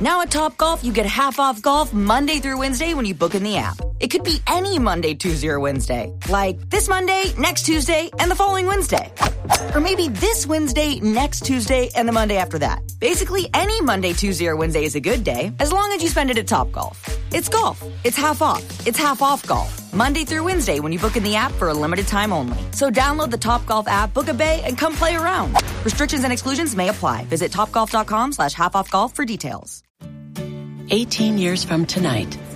Now at Topgolf, you get half off golf Monday through Wednesday when you book in the app. It could be any Monday, Tuesday, or Wednesday. Like this Monday, next Tuesday, and the following Wednesday. Or maybe this Wednesday, next Tuesday, and the Monday after that. Basically, any Monday, Tuesday, or Wednesday is a good day, as long as you spend it at Topgolf. It's golf. It's half off. It's half off golf. Monday through Wednesday when you book in the app for a limited time only. So download the Topgolf app, book a bay, and come play around. Restrictions and exclusions may apply. Visit topgolf.com slash half off golf for details. 18 years from tonight,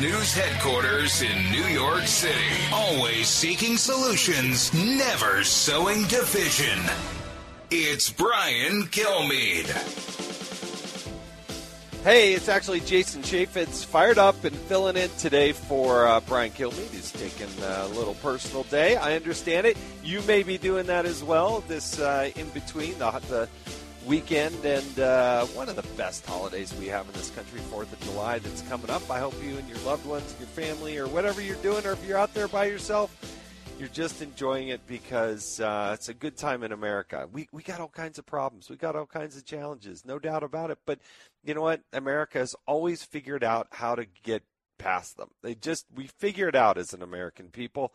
News headquarters in New York City, always seeking solutions, never sowing division. It's Brian Kilmeade. Hey, it's actually Jason Chaffetz fired up and filling in today for uh, Brian Kilmeade. He's taking a little personal day. I understand it. You may be doing that as well. This uh, in between the, the weekend and uh, one of the best holidays we have in this country, Fourth of July, that's coming up. I hope you and your loved ones, your family, or whatever you're doing, or if you're out there by yourself, you're just enjoying it because uh, it's a good time in America. We we got all kinds of problems, we got all kinds of challenges, no doubt about it. But you know what? America has always figured out how to get past them. They just we figure it out as an American people.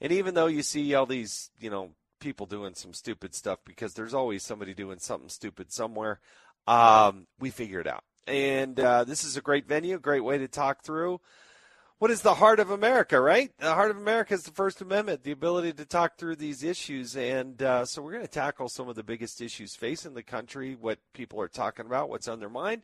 And even though you see all these, you know, people doing some stupid stuff because there's always somebody doing something stupid somewhere. Um, we figure it out. And uh, this is a great venue, great way to talk through what is the heart of America, right? The heart of America is the First Amendment, the ability to talk through these issues. And uh, so we're going to tackle some of the biggest issues facing the country, what people are talking about, what's on their mind.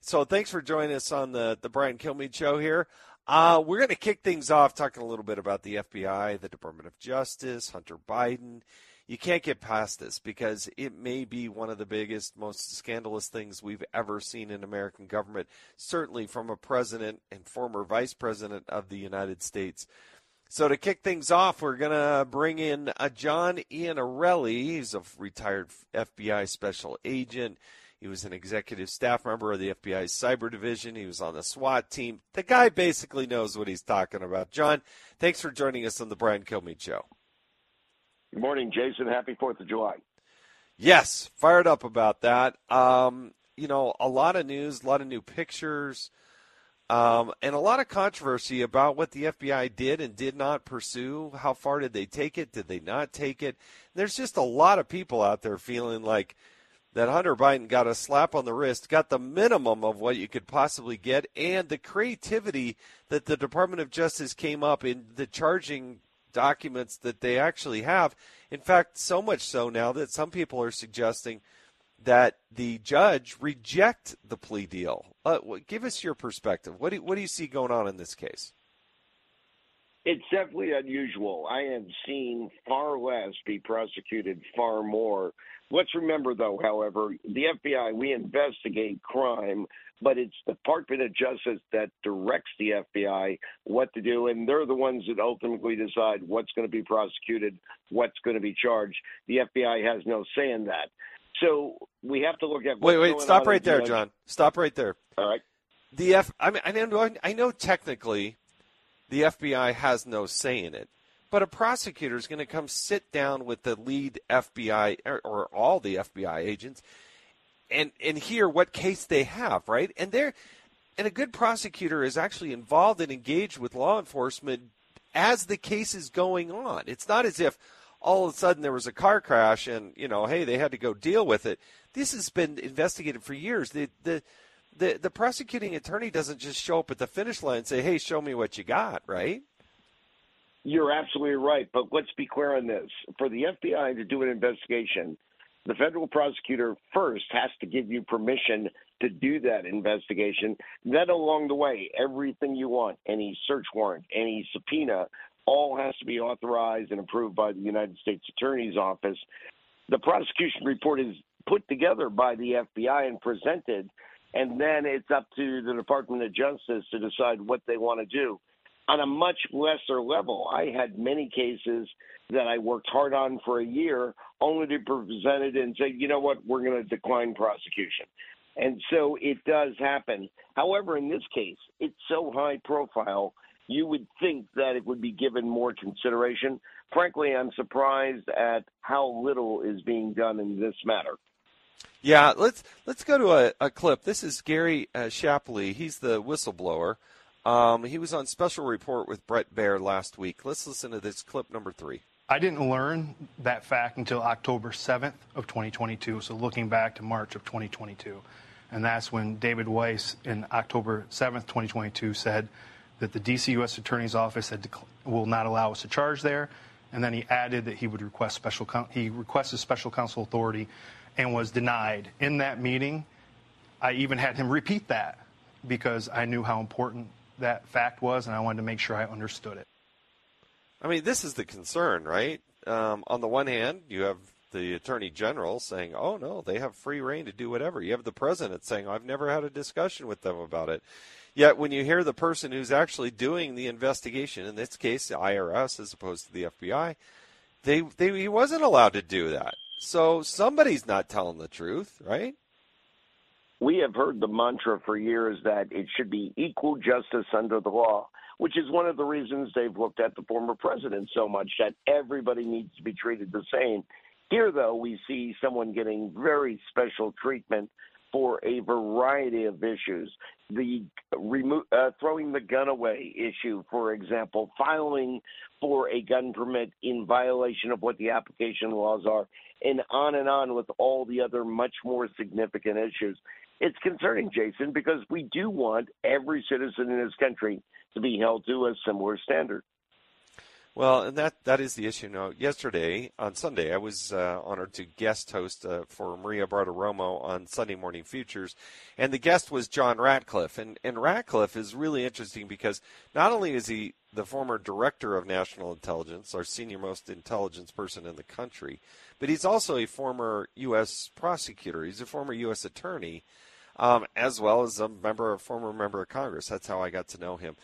So thanks for joining us on the, the Brian Kilmeade show here. Uh, we're going to kick things off talking a little bit about the FBI, the Department of Justice, Hunter Biden. You can't get past this because it may be one of the biggest, most scandalous things we've ever seen in American government, certainly from a president and former vice president of the United States. So to kick things off, we're going to bring in John Iannarelli. He's a retired FBI special agent. He was an executive staff member of the FBI's cyber division. He was on the SWAT team. The guy basically knows what he's talking about. John, thanks for joining us on the Brian Kilmeade Show. Good morning, Jason. Happy 4th of July. Yes, fired up about that. Um, you know, a lot of news, a lot of new pictures, um, and a lot of controversy about what the FBI did and did not pursue. How far did they take it? Did they not take it? There's just a lot of people out there feeling like – that Hunter Biden got a slap on the wrist, got the minimum of what you could possibly get, and the creativity that the Department of Justice came up in the charging documents that they actually have. In fact, so much so now that some people are suggesting that the judge reject the plea deal. Uh, give us your perspective. What do, what do you see going on in this case? It's definitely unusual. I have seen far less be prosecuted, far more Let's remember, though, however, the FBI, we investigate crime, but it's the Department of Justice that directs the FBI what to do, and they're the ones that ultimately decide what's going to be prosecuted, what's going to be charged. The FBI has no say in that. So we have to look at. Wait, wait, stop right there, John. Stop right there. All right. The F. I mean, I know, I know technically, the FBI has no say in it. But a prosecutor is going to come sit down with the lead FBI or, or, all the FBI agents and and hear what case they have, right? And they're and a good prosecutor is actually involved and engaged with law enforcement as the case is going on. It's not as if all of a sudden there was a car crash and you know, hey, they had to go deal with it. This has been investigated for years. The the the, the prosecuting attorney doesn't just show up at the finish line and say, "Hey, show me what you got," right? You're absolutely right. But let's be clear on this. For the FBI to do an investigation, the federal prosecutor first has to give you permission to do that investigation. Then, along the way, everything you want, any search warrant, any subpoena, all has to be authorized and approved by the United States Attorney's Office. The prosecution report is put together by the FBI and presented, and then it's up to the Department of Justice to decide what they want to do. On a much lesser level, I had many cases that I worked hard on for a year, only to be presented and say, you know what, we're going to decline prosecution. And so it does happen. However, in this case, it's so high profile, you would think that it would be given more consideration. Frankly, I'm surprised at how little is being done in this matter. Yeah, let's let's go to a, a clip. This is Gary uh, Shapley. He's the whistleblower. Um, he was on special report with Bret Baier last week. Let's listen to this clip number three. I didn't learn that fact until October 7th of 2022. So looking back to March of 2022, and that's when David Weiss in October 7th, 2022, said that the DC U.S. Attorney's Office had dec- will not allow us to charge there, and then he added that he would request special he requested special counsel authority, and was denied. In that meeting, I even had him repeat that because I knew how important that fact was, and I wanted to make sure I understood it. I mean, this is the concern, right? Um, on the one hand, you have the attorney general saying, "Oh no, they have free rein to do whatever." You have the president saying, "I've never had a discussion with them about it." Yet, when you hear the person who's actually doing the investigation, in this case, the IRS as opposed to the FBI, they, they he wasn't allowed to do that. So somebody's not telling the truth, right? We have heard the mantra for years that it should be equal justice under the law which is one of the reasons they've looked at the former president so much that everybody needs to be treated the same. Here, though, we see someone getting very special treatment for a variety of issues. The remo- uh, throwing the gun away issue, for example, filing for a gun permit in violation of what the application laws are, and on and on with all the other much more significant issues. It's concerning, Jason, because we do want every citizen in this country to be held to a similar standard. Well, and that that is the issue. Now, yesterday on Sunday, I was uh, honored to guest host uh, for Maria Bartiromo on Sunday Morning Futures, and the guest was John Ratcliffe. And and Ratcliffe is really interesting because not only is he the former director of national intelligence, our senior most intelligence person in the country, but he's also a former U.S. prosecutor. He's a former U.S. attorney, um, as well as a member, a former member of Congress. That's how I got to know him.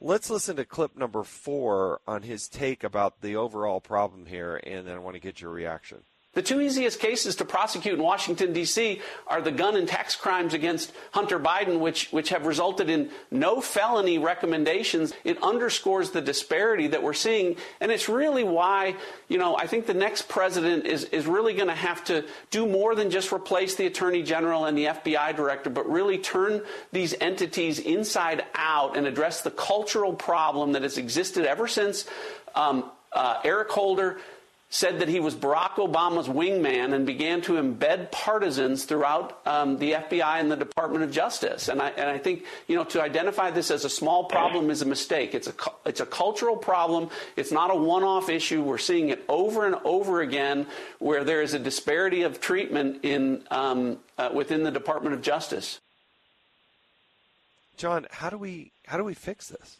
Let's listen to clip number four on his take about the overall problem here, and then I want to get your reaction. The two easiest cases to prosecute in Washington, D.C. are the gun and tax crimes against Hunter Biden, which, which have resulted in no felony recommendations. It underscores the disparity that we're seeing. And it's really why, you know, I think the next president is, is really going to have to do more than just replace the attorney general and the FBI director, but really turn these entities inside out and address the cultural problem that has existed ever since um, uh, Eric Holder said that he was Barack Obama's wingman and began to embed partisans throughout um, the FBI and the Department of Justice. And I, and I think, you know, to identify this as a small problem is a mistake. It's a, it's a cultural problem. It's not a one off issue. We're seeing it over and over again where there is a disparity of treatment in, um, uh, within the Department of Justice. John, how do we how do we fix this?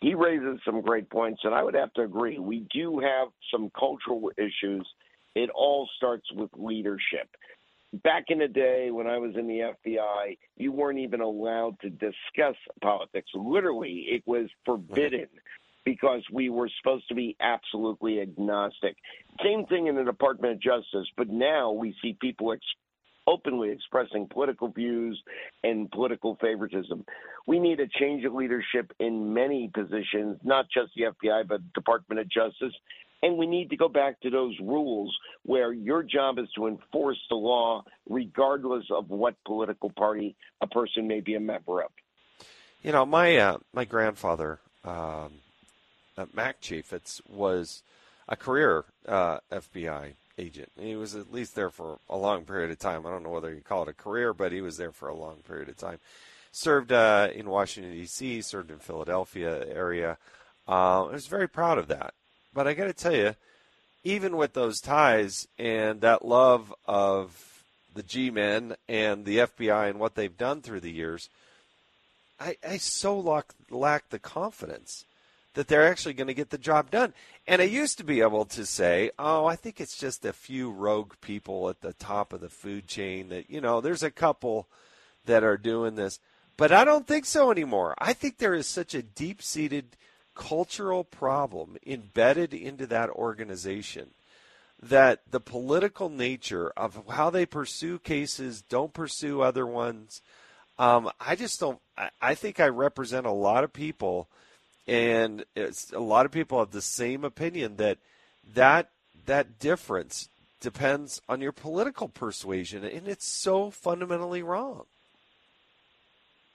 He raises some great points, and I would have to agree. We do have some cultural issues. It all starts with leadership. Back in the day when I was in the FBI, you weren't even allowed to discuss politics. Literally, it was forbidden because we were supposed to be absolutely agnostic. Same thing in the Department of Justice, but now we see people openly expressing political views and political favoritism. We need a change of leadership in many positions, not just the FBI, but Department of Justice. And we need to go back to those rules where your job is to enforce the law regardless of what political party a person may be a member of. You know, my uh, my grandfather, um, uh, Mac Chaffetz, was a career uh, FBI agent. He was at least there for a long period of time. I don't know whether you call it a career, but he was there for a long period of time. Served uh, in Washington D.C., served in Philadelphia area. Uh, I was very proud of that. But I got to tell you, even with those ties and that love of the G-men and the FBI and what they've done through the years, I, I so lack, lack the confidence that they're actually going to get the job done. And I used to be able to say, oh, I think it's just a few rogue people at the top of the food chain that, you know, there's a couple that are doing this. But I don't think so anymore. I think there is such a deep seated cultural problem embedded into that organization that the political nature of how they pursue cases, don't pursue other ones. Um, I just don't. I, I think I represent a lot of people and a lot of people have the same opinion that that that difference depends on your political persuasion, and it's so fundamentally wrong.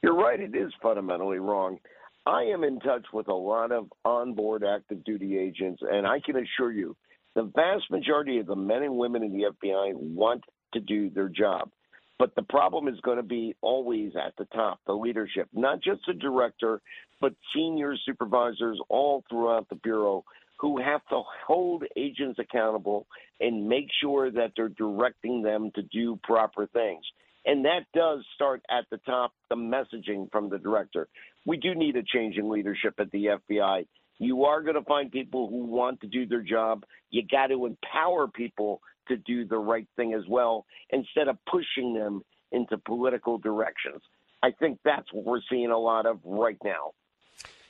You're right; it is fundamentally wrong. I am in touch with a lot of onboard active duty agents, and I can assure you, the vast majority of the men and women in the FBI want to do their job. But the problem is going to be always at the top, the leadership, not just the director, but senior supervisors all throughout the Bureau who have to hold agents accountable and make sure that they're directing them to do proper things. And that does start at the top, the messaging from the director. We do need a change in leadership at the FBI. You are going to find people who want to do their job. You got to empower people to do the right thing as well instead of pushing them into political directions. I think that's what we're seeing a lot of right now.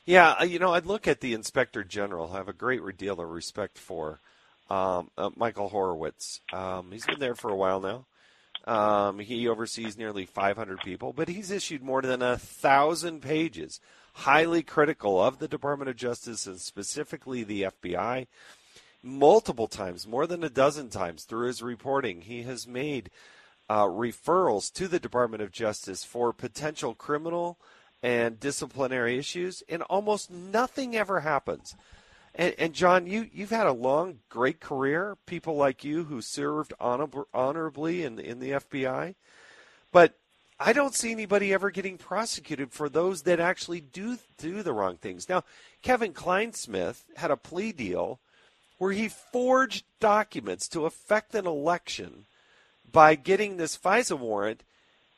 Yeah, uh, you know, I'd look at the inspector general. I have a great deal of respect for um, uh, Michael Horowitz. Um, he's been there for a while now. Um, he oversees nearly 500 people, but he's issued more than a thousand pages, highly critical of the Department of Justice and specifically the FBI. Multiple times, more than a dozen times through his reporting, he has made uh, referrals to the Department of Justice for potential criminal and disciplinary issues, and almost nothing ever happens. And, and, John, you you've had a long, great career. People like you who served honor, honorably in in the FBI, but I don't see anybody ever getting prosecuted for those that actually do do the wrong things. Now, Kevin Clinesmith had a plea deal where he forged documents to affect an election by getting this FISA warrant,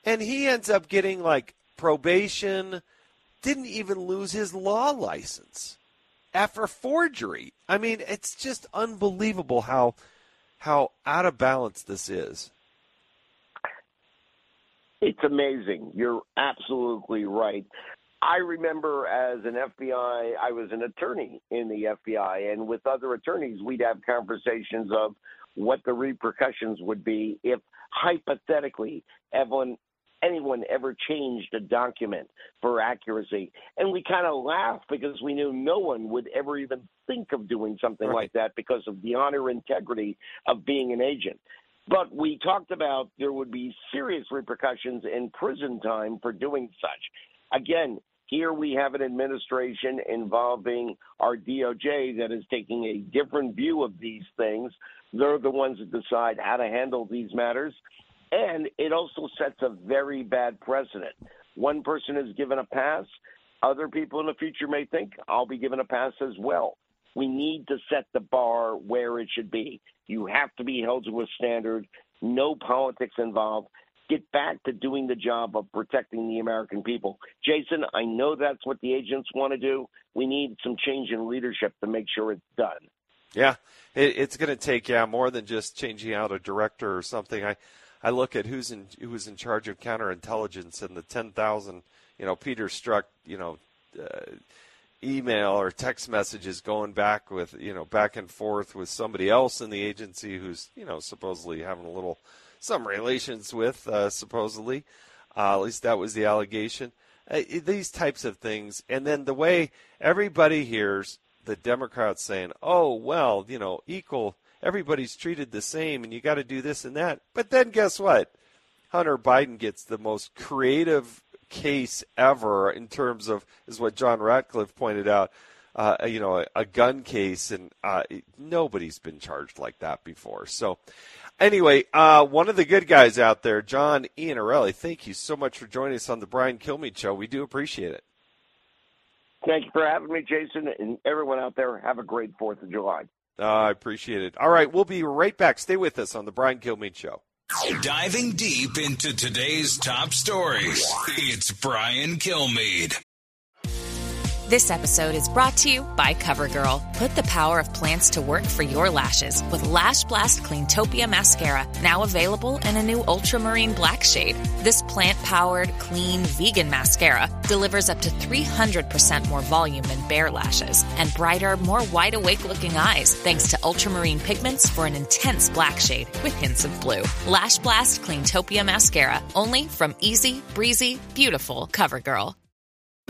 and he ends up getting like probation, didn't even lose his law license after forgery. I mean, it's just unbelievable how how out of balance this is. It's amazing. You're absolutely right. I remember as an FBI, I was an attorney in the FBI, and with other attorneys, we'd have conversations of what the repercussions would be if hypothetically Evelyn anyone ever changed a document for accuracy. And we kind of laughed because we knew no one would ever even think of doing something right. like that because of the honor integrity of being an agent. But we talked about there would be serious repercussions in prison time for doing such. Again, here we have an administration involving our DOJ that is taking a different view of these things. They're the ones that decide how to handle these matters. And it also sets a very bad precedent. One person is given a pass. Other people in the future may think, I'll be given a pass as well. We need to set the bar where it should be. You have to be held to a standard, no politics involved. Get back to doing the job of protecting the American people. Jason, I know that's what the agents want to do. We need some change in leadership to make sure it's done. Yeah, it, it's going to take yeah more than just changing out a director or something. I I look at who's in who's in charge of counterintelligence and the ten thousand, you know, Peter Strzok, you know, uh, email or text messages going back with you know back and forth with somebody else in the agency who's you know supposedly having a little some relations with uh, supposedly, uh, at least that was the allegation. Uh, these types of things, and then the way everybody hears the Democrats saying, "Oh well, you know, equal." everybody's treated the same and you got to do this and that. But then guess what? Hunter Biden gets the most creative case ever in terms of, is what John Ratcliffe pointed out, uh, you know, a, a, gun case, and uh, nobody's been charged like that before. So, anyway, uh, one of the good guys out there, John Iannarelli, thank you so much for joining us on the Brian Kilmeade Show. We do appreciate it. Thank you for having me, Jason, and everyone out there. Have a great 4th of July. Uh, I appreciate it. All right, we'll be right back. Stay with us on the Brian Kilmeade Show. Diving deep into today's top stories, it's Brian Kilmeade. This episode is brought to you by CoverGirl. Put the power of plants to work for your lashes with Lash Blast Cleantopia Mascara, now available in a new ultramarine black shade. This plant powered, clean, vegan mascara delivers up to 300% more volume than bare lashes and brighter, more wide awake looking eyes thanks to ultramarine pigments for an intense black shade with hints of blue. Lash Blast Cleantopia Mascara, only from Easy, Breezy, Beautiful CoverGirl.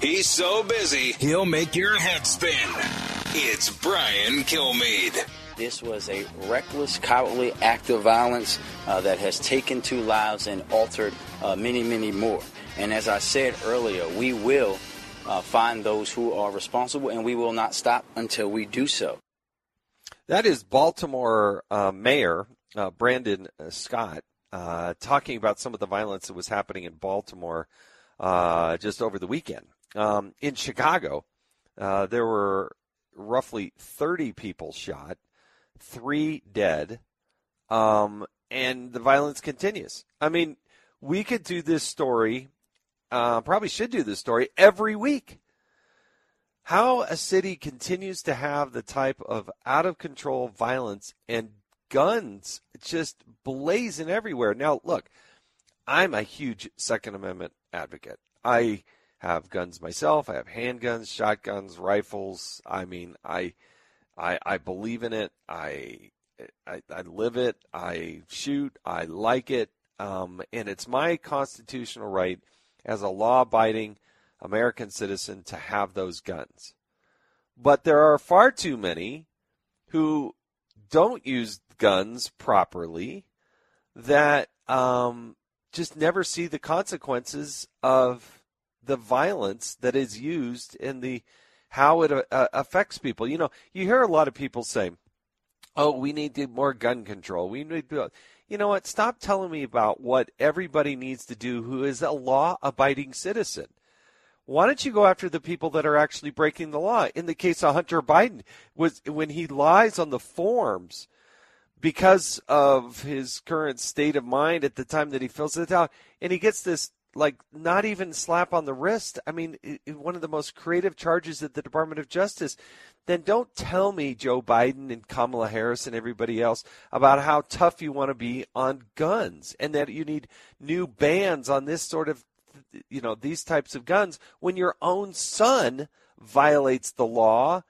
He's so busy, he'll make your head spin. It's Brian Kilmeade. This was a reckless, cowardly act of violence uh, that has taken two lives and altered uh, many, many more. And as I said earlier, we will uh, find those who are responsible, and we will not stop until we do so. That is Baltimore uh, Mayor uh, Brandon Scott uh, talking about some of the violence that was happening in Baltimore uh, just over the weekend. Um, in Chicago, uh, there were roughly 30 people shot, three dead, um, and the violence continues. I mean, we could do this story, uh, probably should do this story every week. How a city continues to have the type of out of control violence and guns just blazing everywhere. Now, look, I'm a huge Second Amendment advocate. I have guns myself. I have handguns, shotguns, rifles. I mean, I, I, I believe in it. I, I, I live it. I shoot. I like it. Um, and it's my constitutional right as a law-abiding American citizen to have those guns. But there are far too many who don't use guns properly that um, just never see the consequences of the violence that is used in the how it uh, affects people. You know, you hear a lot of people say, "Oh, we need to more gun control. We need to." You know what? Stop telling me about what everybody needs to do who is a law-abiding citizen. Why don't you go after the people that are actually breaking the law? In the case of Hunter Biden, was when he lies on the forms because of his current state of mind at the time that he fills it out, and he gets this like not even slap on the wrist. I mean, one of the most creative charges at the Department of Justice. Then don't tell me Joe Biden and Kamala Harris and everybody else about how tough you want to be on guns and that you need new bans on this sort of you know these types of guns when your own son violates the law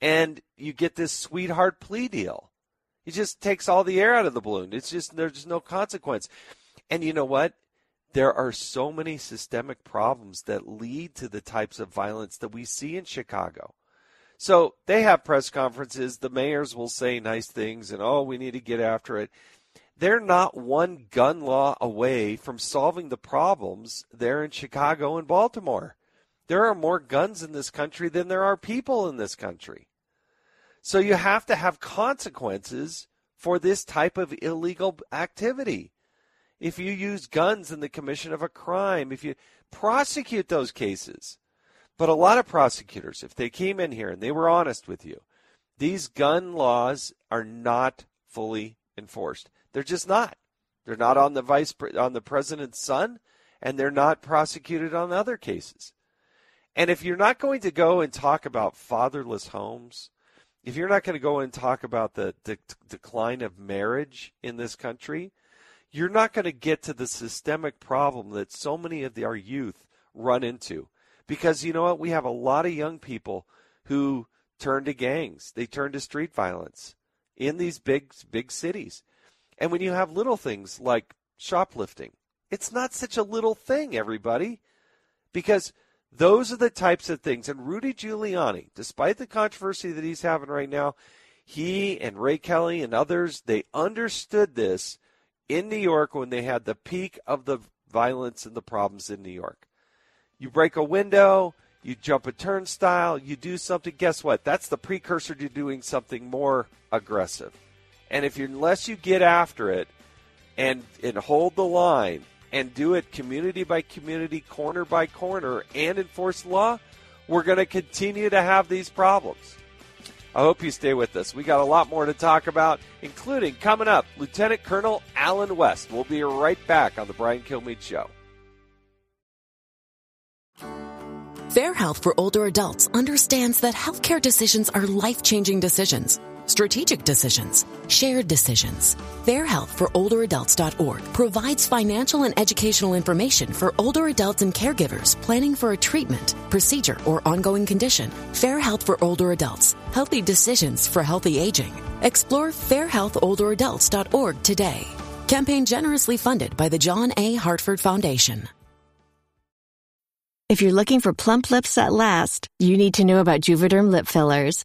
and you get this sweetheart plea deal. It just takes all the air out of the balloon. It's just there's no consequence. And you know what? There are so many systemic problems that lead to the types of violence that we see in Chicago. So they have press conferences. The mayors will say nice things and, oh, we need to get after it. They're not one gun law away from solving the problems there in Chicago and Baltimore. There are more guns in this country than there are people in this country. So you have to have consequences for this type of illegal activity. If you use guns in the commission of a crime, if you prosecute those cases. But a lot of prosecutors, if they came in here and they were honest with you, these gun laws are not fully enforced. They're just not. They're not on the vice on the president's son, and they're not prosecuted on other cases. And if you're not going to go and talk about fatherless homes, if you're not going to go and talk about the, the decline of marriage in this country, you're not going to get to the systemic problem that so many of the, our youth run into. Because you know what? We have a lot of young people who turn to gangs, they turn to street violence in these big, big cities. And when you have little things like shoplifting, it's not such a little thing, everybody, because those are the types of things. And Rudy Giuliani, despite the controversy that he's having right now, he and Ray Kelly and others, they understood this in New York when they had the peak of the violence and the problems in New York. You break a window, you jump a turnstile, you do something. Guess what? That's the precursor to doing something more aggressive. And if you unless you get after it and and hold the line and do it community by community, corner by corner, and enforce law, we're going to continue to have these problems. I hope you stay with us. We got a lot more to talk about, including coming up, Lieutenant Colonel Allen West. We'll be right back on the Brian Kilmeade Show. Fair Health for Older Adults understands that healthcare decisions are life changing decisions strategic decisions, shared decisions. FairHealthForOlderAdults.org provides financial and educational information for older adults and caregivers planning for a treatment, procedure, or ongoing condition. Fair Health for Older Adults. Healthy decisions for healthy aging. Explore FairHealthOlderAdults.org today. Campaign generously funded by the John A. Hartford Foundation. If you're looking for plump lips that last, you need to know about Juvederm lip fillers.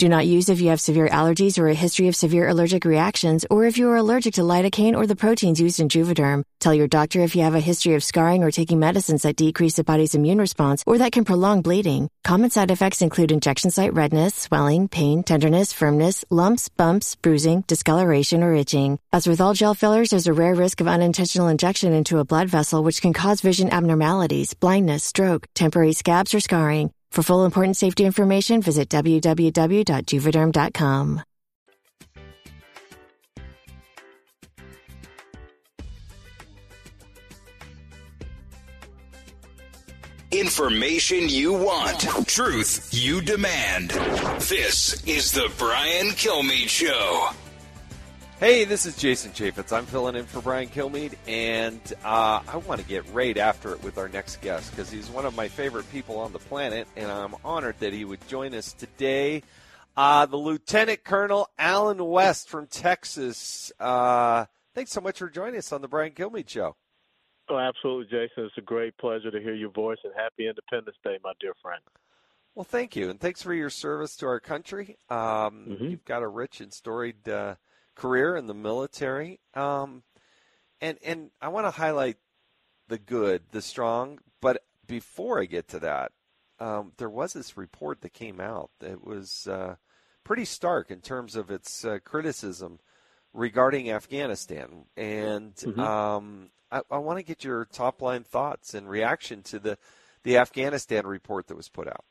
Do not use if you have severe allergies or a history of severe allergic reactions, or if you are allergic to lidocaine or the proteins used in Juvederm. Tell your doctor if you have a history of scarring or taking medicines that decrease the body's immune response or that can prolong bleeding. Common side effects include injection site redness, swelling, pain, tenderness, firmness, lumps, bumps, bruising, discoloration, or itching. As with all gel fillers, there's a rare risk of unintentional injection into a blood vessel, which can cause vision abnormalities, blindness, stroke, temporary scabs, or scarring. For full important safety information, visit www.juvederm.com. Information you want, truth you demand. This is the Brian Kilmeade Show. Hey, this is Jason Chaffetz. I'm filling in for Brian Kilmeade, and uh, I want to get right after it with our next guest because he's one of my favorite people on the planet, and I'm honored that he would join us today. Uh, the Lieutenant Colonel Allen West from Texas. Uh, thanks so much for joining us on the Brian Kilmeade Show. Oh, absolutely, Jason. It's a great pleasure to hear your voice, and happy Independence Day, my dear friend. Well, thank you, and thanks for your service to our country. Um, mm-hmm. You've got a rich and storied uh, career in the military. Um, and and I want to highlight the good, the strong. But before I get to that, um, there was this report that came out that was uh, pretty stark in terms of its uh, criticism regarding Afghanistan. And mm-hmm. um, I, I want to get your top line thoughts and reaction to the the Afghanistan report that was put out.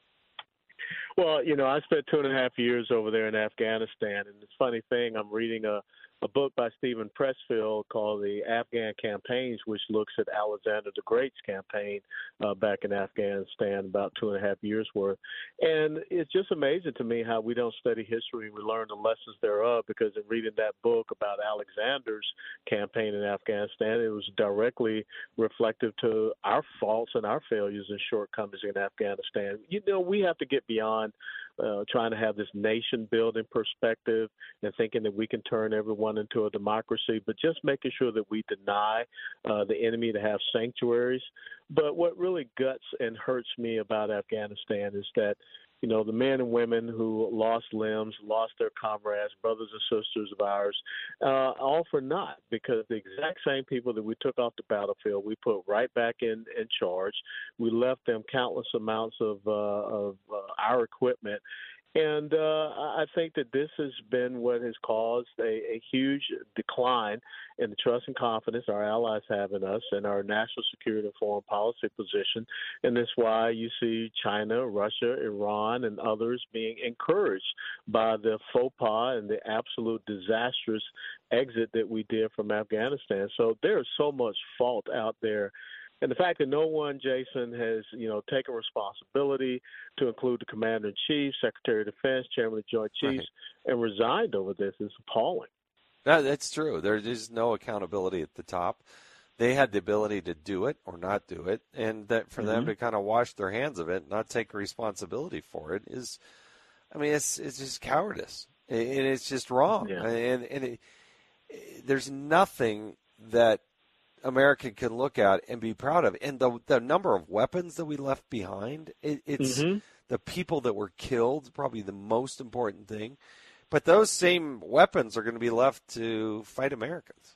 Well, you know, I spent two and a half years over there in Afghanistan, and it's funny thing. I'm reading a a book by Steven Pressfield called The Afghan Campaigns, which looks at Alexander the Great's campaign uh, back in Afghanistan about two and a half years worth. And it's just amazing to me how we don't study history and we learn the lessons thereof because in reading that book about Alexander's campaign in Afghanistan, it was directly reflective to our faults and our failures and shortcomings in Afghanistan. You know, we have to get beyond uh, trying to have this nation building perspective and thinking that we can turn everyone into a democracy, but just making sure that we deny uh, the enemy to have sanctuaries. But what really guts and hurts me about Afghanistan is that you know, the men and women who lost limbs, lost their comrades, brothers and sisters of ours, uh, all for naught because the exact same people that we took off the battlefield, we put right back in, in charge. We left them countless amounts of, uh, of uh, our equipment and uh, I think that this has been what has caused a, a huge decline in the trust and confidence our allies have in us and our national security and foreign policy position. And that's why you see China, Russia, Iran, and others being encouraged by the faux pas and the absolute disastrous exit that we did from Afghanistan. So there's so much fault out there and the fact that no one, Jason, has you know taken responsibility to include the commander in chief, secretary of defense, chairman of the joint chiefs, right. and resigned over this is appalling. That, that's true. There is no accountability at the top. they had the ability to do it or not do it, and that for them Mhm. to kind of wash their hands of it, not take responsibility for it, is, I mean, it's it's just cowardice, and it's just wrong, Yeah. and and it, there's nothing that America can look at and be proud of, and the the number of weapons that we left behind, it, it's Mhm. the people that were killed, probably the most important thing. But those same weapons are going to be left to fight Americans.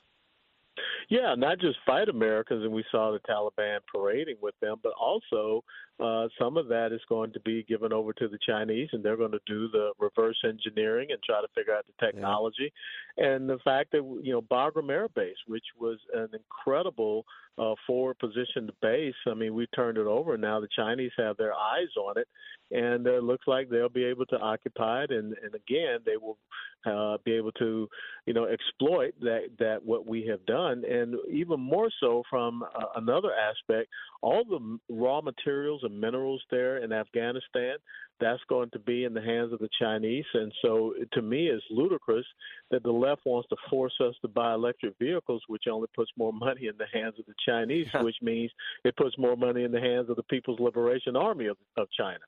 Yeah, not just fight Americans, and we saw the Taliban parading with them, but also uh, some of that is going to be given over to the Chinese, and they're going to do the reverse engineering and try to figure out the technology. And the fact that you know Bagram Air Base, which was an incredible uh, forward positioned base, I mean, we turned it over. And now the Chinese have their eyes on it, and uh, it looks like they'll be able to occupy it. And, and again, they will uh, be able to, you know, exploit that that what we have done, and even more so from uh, another aspect, all the raw materials and minerals there in Afghanistan, that's going to be in the hands of the Chinese. And so, to me, it's ludicrous that the left wants to force us to buy electric vehicles, which only puts more money in the hands of the Chinese, which means it puts more money in the hands of the People's Liberation Army of, of China.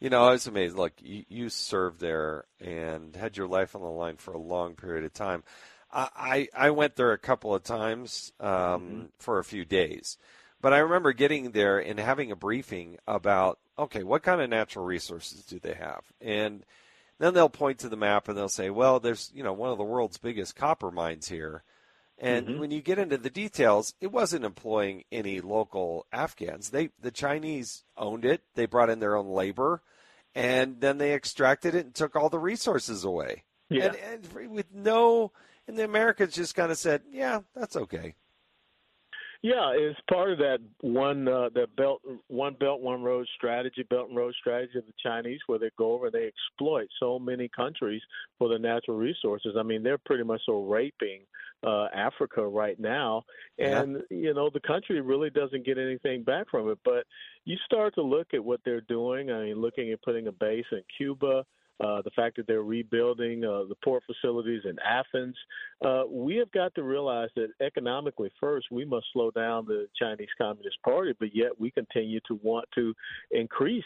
You know, I was amazed. Look, you, you served there and had your life on the line for a long period of time. I, I, went there a couple of times um, for a few days. But I remember getting there and having a briefing about, okay, what kind of natural resources do they have? And then they'll point to the map and they'll say, well, there's, you know, one of the world's biggest copper mines here. And Mhm. when you get into the details, it wasn't employing any local Afghans. They the Chinese owned it. They brought in their own labor, and then they extracted it and took all the resources away. Yeah. And, and with no, and the Americans just kind of said, "Yeah, that's okay." Yeah, it's part of that one uh, that belt one belt one road strategy, belt and road strategy of the Chinese, where they go over and they exploit so many countries for their natural resources. I mean, they're pretty much so raping uh, Africa right now, Yeah. and you know the country really doesn't get anything back from it. But you start to look at what they're doing. I mean, looking at putting a base in Cuba. Uh, the fact that they're rebuilding uh, the port facilities in Athens. Uh, we have got to realize that economically, first, we must slow down the Chinese Communist Party, but yet we continue to want to increase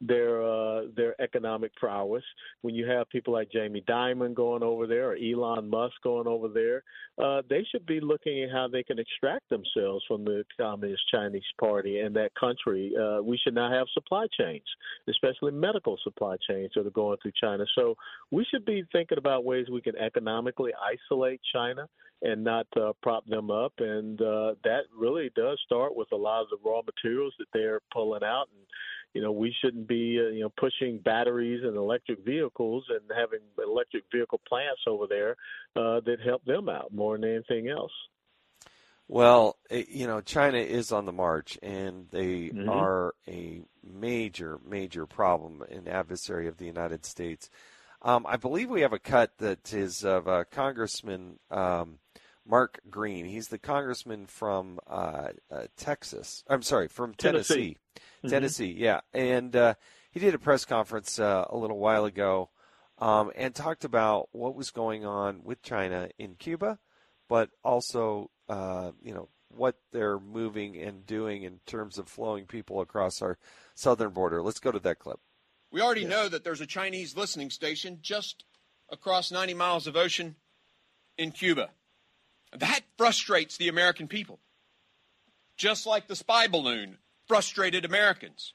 their uh, their economic prowess. When you have people like Jamie Dimon going over there or Elon Musk going over there, uh, they should be looking at how they can extract themselves from the Communist Chinese Party and that country. Uh, we should not have supply chains, especially medical supply chains that are going through China. So we should be thinking about ways we can economically isolate China and not uh, prop them up. And uh, that really does start with a lot of the raw materials that they're pulling out. And you know, we shouldn't be uh, you know pushing batteries and electric vehicles and having electric vehicle plants over there uh, that help them out more than anything else. Well, it, you know, China is on the march, and they Mhm. are a major, major problem, and adversary of the United States. Um, I believe we have a cut that is of uh, Congressman um, Mark Green. He's the congressman from uh, uh, Texas. I'm sorry, from Tennessee. Tennessee. Mhm. Tennessee, yeah. And uh, he did a press conference uh, a little while ago um, and talked about what was going on with China in Cuba, but also, uh, you know, what they're moving and doing in terms of flowing people across our southern border. Let's go to that clip. We already know that there's a Chinese listening station just across 90 miles of ocean in Cuba. That frustrates the American people, just like the spy balloon frustrated Americans.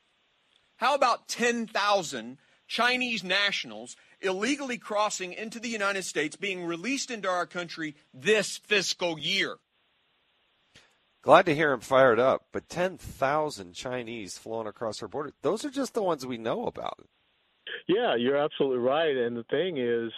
How about 10,000 Chinese nationals illegally crossing into the United States being released into our country this fiscal year? Glad to hear him fired up, but 10,000 Chinese flown across our border. Those are just the ones we know about. Yeah, you're absolutely right. And the thing is,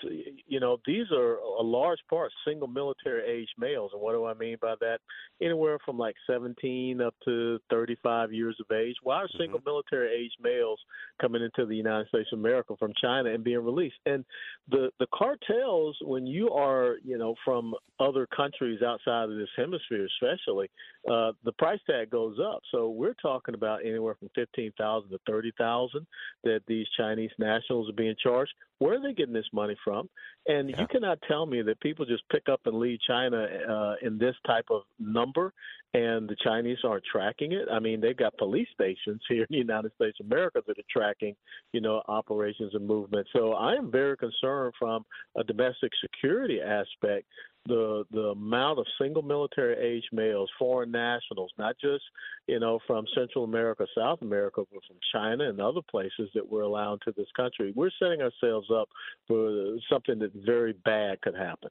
you know, these are a large part single military age males. And what do I mean by that? Anywhere from like 17 up to 35 years of age. Why are single military age males coming into the United States of America from China and being released? And the the cartels, when you are, you know, from other countries outside of this hemisphere, especially, uh, the price tag goes up. So we're talking about anywhere from 15,000 to 30,000 that these Chinese nationals are being charged. Where are they getting this money from? And yeah. you cannot tell me that people just pick up and leave China uh, in this type of number and the Chinese aren't tracking it. I mean, they've got police stations here in the United States of America that are tracking, you know, operations and movement. So I am very concerned from a domestic security aspect the the amount of single military age males, foreign nationals, not just you know from Central America, South America, but from China and other places that we're allowing to this country. We're setting ourselves up for something that very bad could happen.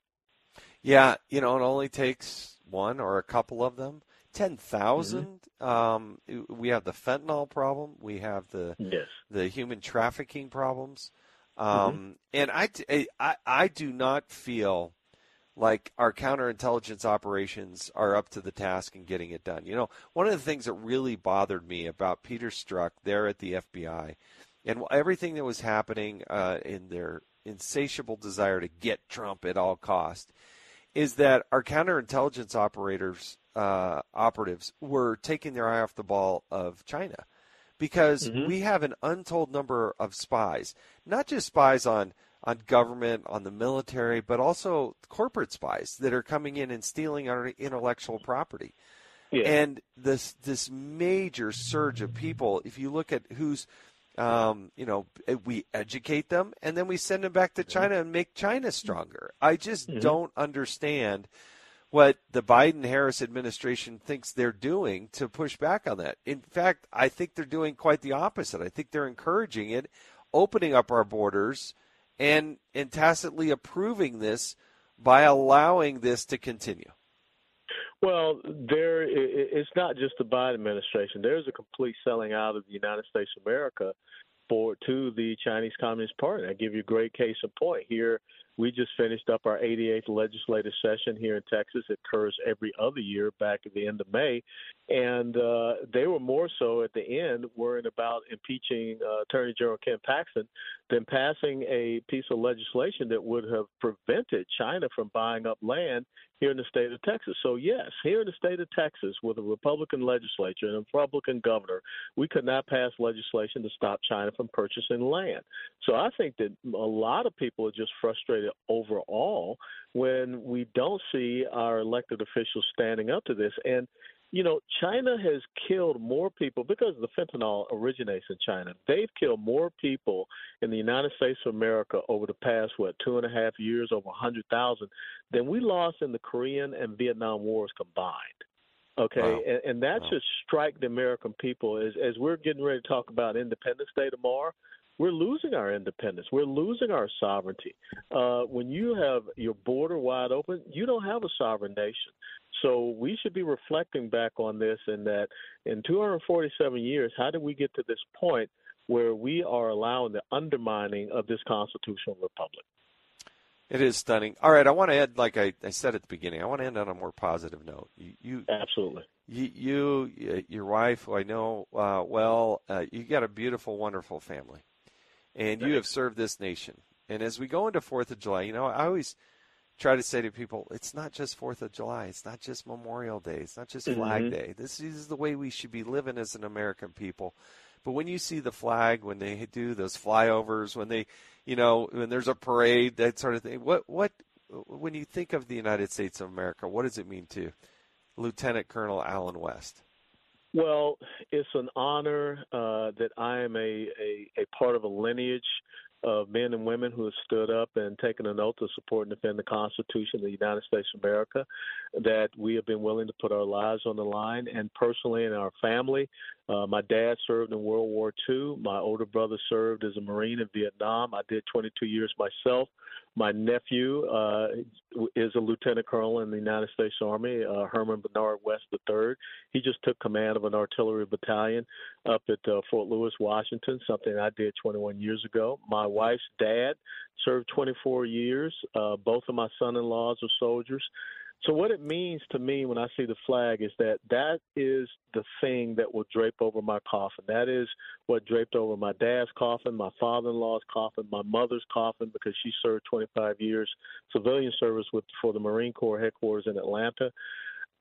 Yeah, you know, it only takes one or a couple of them ten thousand. mm mm-hmm. um, we have the fentanyl problem. We have the yes. the human trafficking problems. Um, mm-hmm. And I, I, I do not feel like our counterintelligence operations are up to the task in getting it done. You know, one of the things that really bothered me about Peter Strzok there at the FBI and everything that was happening uh, in their insatiable desire to get Trump at all cost is that our counterintelligence operators uh, operatives were taking their eye off the ball of China because mm-hmm. we have an untold number of spies, not just spies on on government, on the military, but also corporate spies that are coming in and stealing our intellectual property. Yeah. And this this major surge of people, if you look at who's um, you know, we educate them and then we send them back to. China and make China stronger. I just mm-hmm. don't understand what the Biden Harris administration thinks they're doing to push back on that. In fact, I think they're doing quite the opposite. I think they're encouraging it, opening up our borders, and and tacitly approving this by allowing this to continue. Well, there it's not just the Biden administration. There's a complete selling out of the United States of America for to the Chinese Communist Party. I give you a great case in point here we just finished up our 88th legislative session here in Texas. It occurs every other year back at the end of May. And uh, they were more so at the end worrying about impeaching uh, Attorney General Ken Paxton than passing a piece of legislation that would have prevented China from buying up land here in the state of Texas. So, yes, here in the state of Texas, with a Republican legislature and a Republican governor, we could not pass legislation to stop China from purchasing land. So, I think that a lot of people are just frustrated overall when we don't see our elected officials standing up to this. And you know, China has killed more people because the fentanyl originates in China. They've killed more people in the United States of America over the past, what, two and a half years, over 100,000, than we lost in the Korean and Vietnam Wars combined. Okay, wow. and, and that wow. should strike the American people as as we're getting ready to talk about Independence Day tomorrow we're losing our independence. We're losing our sovereignty. Uh, when you have your border wide open, you don't have a sovereign nation. So we should be reflecting back on this and that in 247 years, how did we get to this point where we are allowing the undermining of this constitutional republic? It is stunning. All right, I want to end, like I, I said at the beginning, I want to end on a more positive note. You, you absolutely. You, you, your wife, who I know uh, well, uh, you got a beautiful, wonderful family and you have served this nation. And as we go into Fourth of July, you know, I always try to say to people, it's not just Fourth of July, it's not just Memorial Day, it's not just Flag mm-hmm. Day. This is the way we should be living as an American people. But when you see the flag, when they do those flyovers, when they, you know, when there's a parade, that sort of thing, what, what, when you think of the United States of America, what does it mean to Lieutenant Colonel Allen West? Well, it's an honor uh, that I am a, a, a part of a lineage of men and women who have stood up and taken an oath to support and defend the Constitution of the United States of America, that we have been willing to put our lives on the line. And personally, in our family, uh, my dad served in World War II. My older brother served as a Marine in Vietnam. I did 22 years myself. My nephew uh, is a lieutenant colonel in the United States Army, uh, Herman Bernard West III. He just took command of an artillery battalion up at uh, Fort Lewis, Washington, something I did 21 years ago. My wife's dad served 24 years. Uh, both of my son in laws are soldiers. So what it means to me when I see the flag is that that is the thing that will drape over my coffin. That is what draped over my dad's coffin, my father-in-law's coffin, my mother's coffin because she served 25 years civilian service with for the Marine Corps headquarters in Atlanta.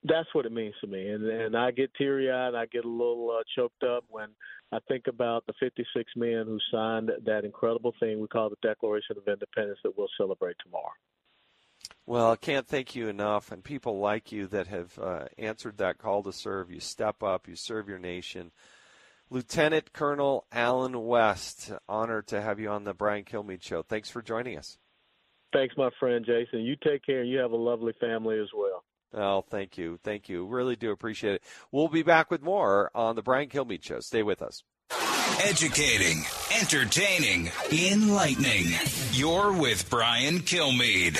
that's what it means to me, and and I get teary eyed, I get a little uh, choked up when I think about the 56 men who signed that incredible thing we call the Declaration of Independence that we'll celebrate tomorrow. Well, I can't thank you enough, and people like you that have uh, answered that call to serve. You step up, you serve your nation. Lieutenant Colonel Allen West, honored to have you on the Brian Kilmeade Show. Thanks for joining us. Thanks, my friend Jason. You take care, and you have a lovely family as well. Oh, thank you. Thank you. Really do appreciate it. We'll be back with more on the Brian Kilmeade Show. Stay with us. Educating, entertaining, enlightening. You're with Brian Kilmeade.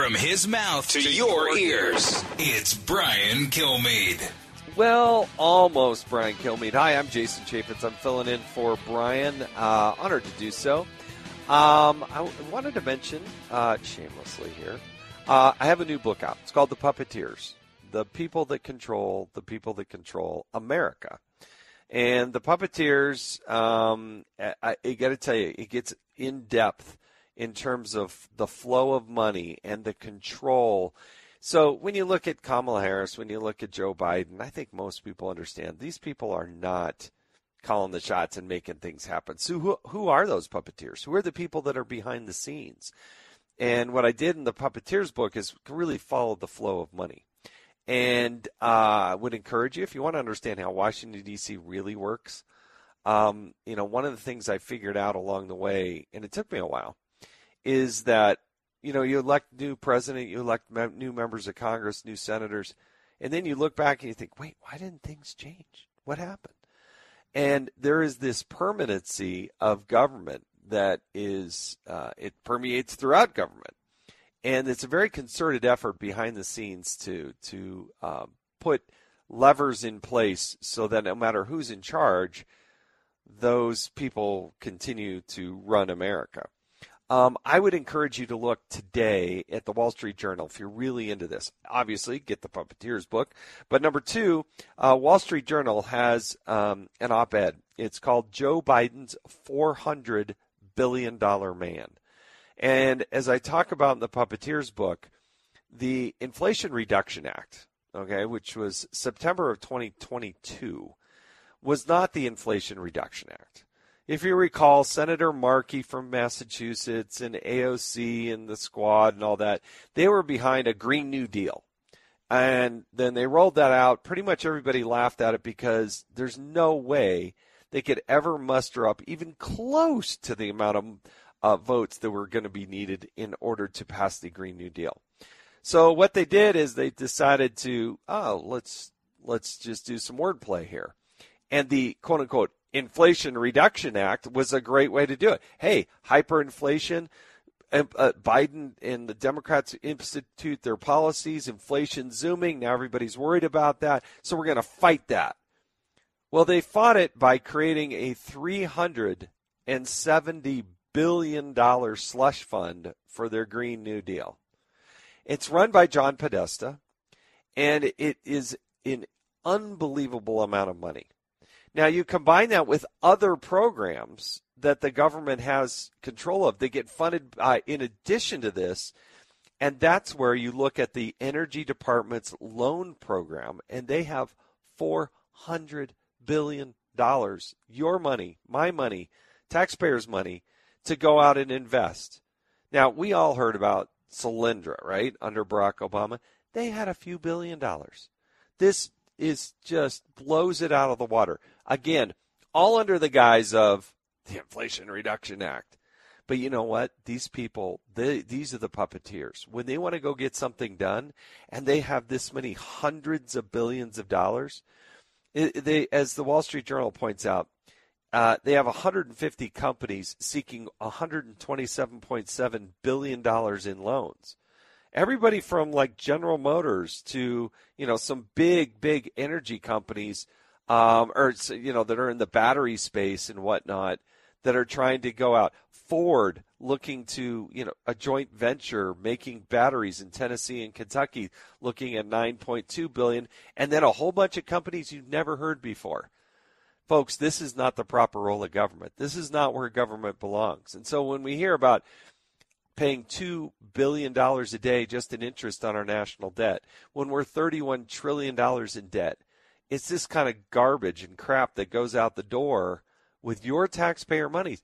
From his mouth to, your ears, it's Brian Kilmeade. Well, almost Brian Kilmeade. Hi, I'm Jason Chaffetz. I'm filling in for Brian. Uh, honored to do so. Um, I w- wanted to mention, uh, shamelessly here, uh, I have a new book out. It's called The Puppeteers The People That Control, The People That Control America. And The Puppeteers, um, I, I got to tell you, it gets in depth in terms of the flow of money and the control. So when you look at Kamala Harris, when you look at Joe Biden, I think most people understand these people are not calling the shots and making things happen. So who who are those puppeteers? Who are the people that are behind the scenes? And what I did in the puppeteers book is really follow the flow of money. And uh, I would encourage you if you want to understand how Washington D.C. really works. Um, you know, one of the things I figured out along the way, and it took me a while, is that you know you elect new president, you elect new members of Congress, new senators, and then you look back and you think, wait, why didn't things change? What happened? And there is this permanency of government that is uh, it permeates throughout government, and it's a very concerted effort behind the scenes to to um, put levers in place so that no matter who's in charge, those people continue to run America. Um, I would encourage you to look today at the Wall Street Journal if you're really into this. Obviously, get the Puppeteers book. But number two, uh, Wall Street Journal has um, an op ed. It's called Joe Biden's $400 billion man. And as I talk about in the Puppeteers book, the Inflation Reduction Act, okay, which was September of 2022, was not the Inflation Reduction Act if you recall, Senator Markey from Massachusetts and AOC and the squad and all that, they were behind a Green New Deal. And then they rolled that out. Pretty much everybody laughed at it because there's no way they could ever muster up even close to the amount of uh, votes that were going to be needed in order to pass the Green New Deal. So what they did is they decided to, oh, let's let's just do some wordplay here. And the quote unquote Inflation Reduction Act was a great way to do it. Hey, hyperinflation. Uh, Biden and the Democrats institute their policies, inflation zooming. Now everybody's worried about that. So we're going to fight that. Well, they fought it by creating a $370 billion slush fund for their Green New Deal. It's run by John Podesta, and it is an unbelievable amount of money. Now, you combine that with other programs that the government has control of. They get funded in addition to this. And that's where you look at the Energy Department's loan program, and they have $400 billion your money, my money, taxpayers' money, to go out and invest. Now, we all heard about Solyndra, right, under Barack Obama. They had a few billion dollars. This is just blows it out of the water. Again, all under the guise of the Inflation Reduction Act. But you know what? These people, they, these are the puppeteers. When they want to go get something done and they have this many hundreds of billions of dollars, they, as the Wall Street Journal points out, uh, they have 150 companies seeking 127.7 billion dollars in loans. Everybody from like General Motors to you know some big big energy companies, um, or you know that are in the battery space and whatnot, that are trying to go out. Ford looking to you know a joint venture making batteries in Tennessee and Kentucky, looking at 9.2 billion, and then a whole bunch of companies you've never heard before folks, this is not the proper role of government. This is not where government belongs. And so when we hear about paying $2 billion a day just in interest on our national debt, when we're $31 trillion in debt, it's this kind of garbage and crap that goes out the door with your taxpayer money.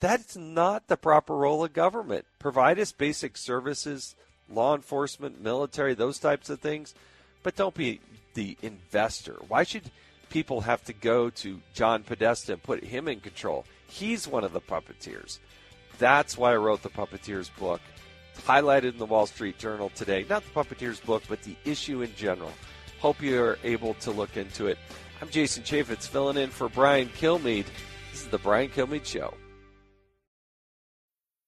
That's not the proper role of government. Provide us basic services, law enforcement, military, those types of things, but don't be the investor. Why should people have to go to John Podesta and put him in control. He's one of the puppeteers. That's why I wrote the Puppeteers book. Highlighted in the Wall Street Journal today. Not the Puppeteers book, but the issue in general. Hope you're able to look into it. I'm Jason Chaffetz filling in for Brian Kilmeade. This is the Brian Kilmeade Show.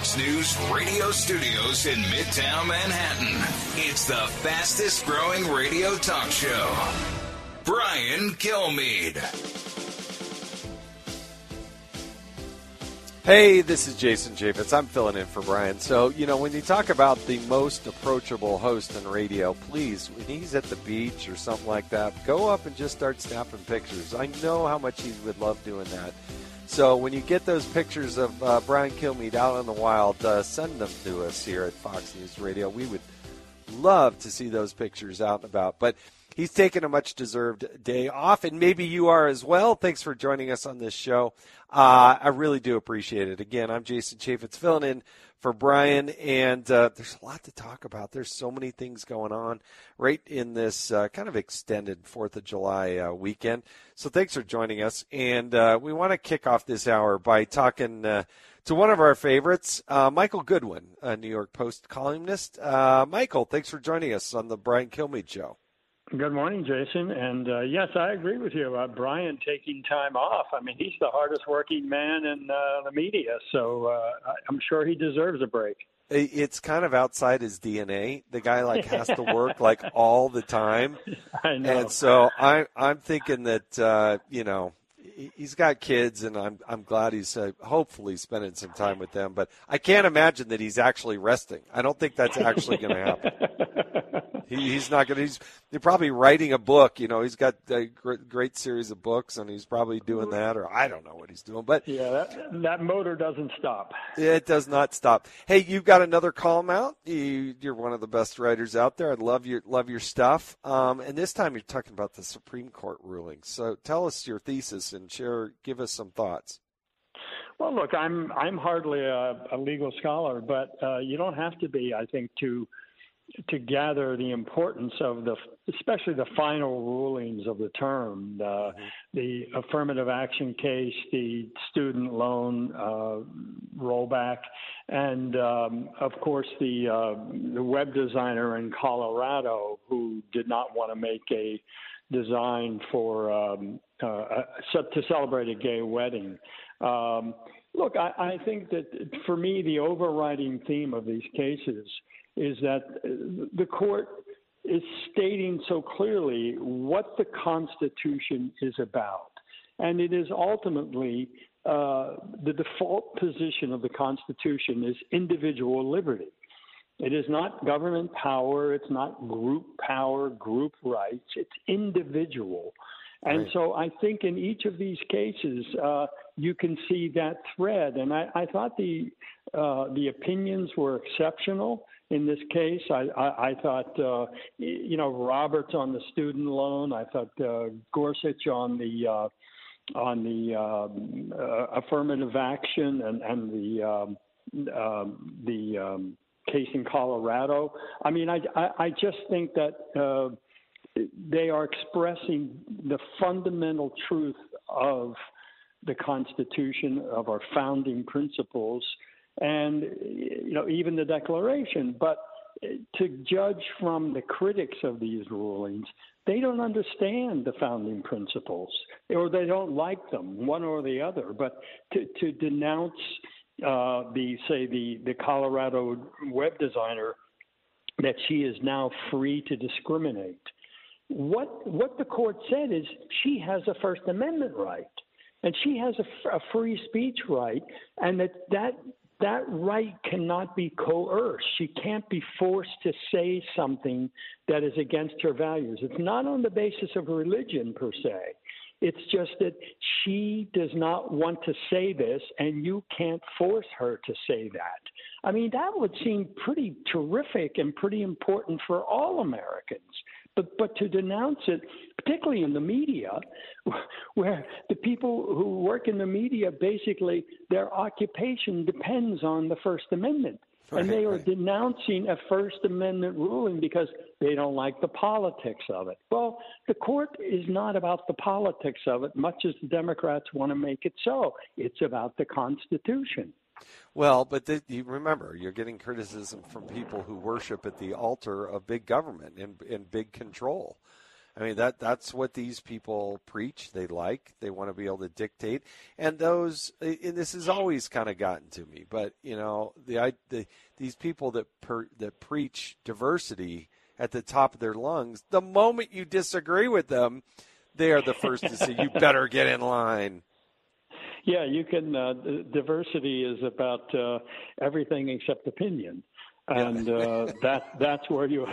Fox News radio studios in Midtown Manhattan. It's the fastest growing radio talk show. Brian Kilmeade. Hey, this is Jason Chaffetz. I'm filling in for Brian. So, you know, when you talk about the most approachable host on radio, please, when he's at the beach or something like that, go up and just start snapping pictures. I know how much he would love doing that. So when you get those pictures of uh, Brian Kilmeade out in the wild, uh, send them to us here at Fox News Radio. We would love to see those pictures out and about. But he's taken a much deserved day off, and maybe you are as well. Thanks for joining us on this show. Uh, I really do appreciate it. Again, I'm Jason Chaffetz filling in for Brian, and uh, there's a lot to talk about. There's so many things going on right in this uh, kind of extended Fourth of July uh, weekend. So thanks for joining us, and uh, we want to kick off this hour by talking uh, to one of our favorites, uh, Michael Goodwin, a New York Post columnist. Michael, thanks for joining us on the Brian Kilmeade Show. Good morning, Jason. And uh, yes, I agree with you about Brian taking time off. I mean, he's the hardest working man in uh, the media, so uh, I'm sure he deserves a break. It's kind of outside his DNA. The guy like has to work like all the time, I know. and so I, I'm thinking that uh, you know he's got kids, and I'm I'm glad he's uh, hopefully spending some time with them. But I can't imagine that he's actually resting. I don't think that's actually going to happen. he, he's not going to. He's they're probably writing a book. You know, he's got a great, great series of books, and he's probably doing that, or I don't know what he's doing. But yeah, that, that motor doesn't stop. It does not stop. Hey, you've got another column out. You, you're one of the best writers out there. I love your love your stuff. Um, and this time you're talking about the Supreme Court ruling. So tell us your thesis and share. Give us some thoughts. Well, look, I'm I'm hardly a, a legal scholar, but uh, you don't have to be, I think, to to gather the importance of the, especially the final rulings of the term, the, mm-hmm. the affirmative action case, the student loan uh, rollback, and um, of course the uh, the web designer in Colorado who did not want to make a design for um, uh, to celebrate a gay wedding. Um, look, I, I think that for me, the overriding theme of these cases is that the court is stating so clearly what the Constitution is about. And it is ultimately uh, the default position of the Constitution is individual liberty. It is not government power, it's not group power, group rights, it's individual. And right. so I think in each of these cases, uh, you can see that thread. And I, I thought the uh, the opinions were exceptional in this case. I, I, I thought, uh, you know, Roberts on the student loan. I thought uh, Gorsuch on the uh, on the um, uh, affirmative action and and the um, um, the um, case in Colorado. I mean, I I, I just think that. Uh, they are expressing the fundamental truth of the Constitution, of our founding principles, and you know even the Declaration. But to judge from the critics of these rulings, they don't understand the founding principles, or they don't like them, one or the other. But to, to denounce uh, the say the the Colorado web designer that she is now free to discriminate. What what the court said is she has a First Amendment right, and she has a, a free speech right, and that that that right cannot be coerced. She can't be forced to say something that is against her values. It's not on the basis of religion per se. It's just that she does not want to say this, and you can't force her to say that. I mean, that would seem pretty terrific and pretty important for all Americans. But, but to denounce it, particularly in the media, where the people who work in the media basically their occupation depends on the First Amendment. Right, and they are right. denouncing a First Amendment ruling because they don't like the politics of it. Well, the court is not about the politics of it, much as the Democrats want to make it so. It's about the Constitution. Well, but the, you remember, you're getting criticism from people who worship at the altar of big government and, and big control. I mean that that's what these people preach. They like. They want to be able to dictate. And those and this has always kind of gotten to me. But you know the, I the these people that per, that preach diversity at the top of their lungs. The moment you disagree with them, they are the first to say, "You better get in line." Yeah, you can. Uh, diversity is about uh, everything except opinion, and uh, that that's where you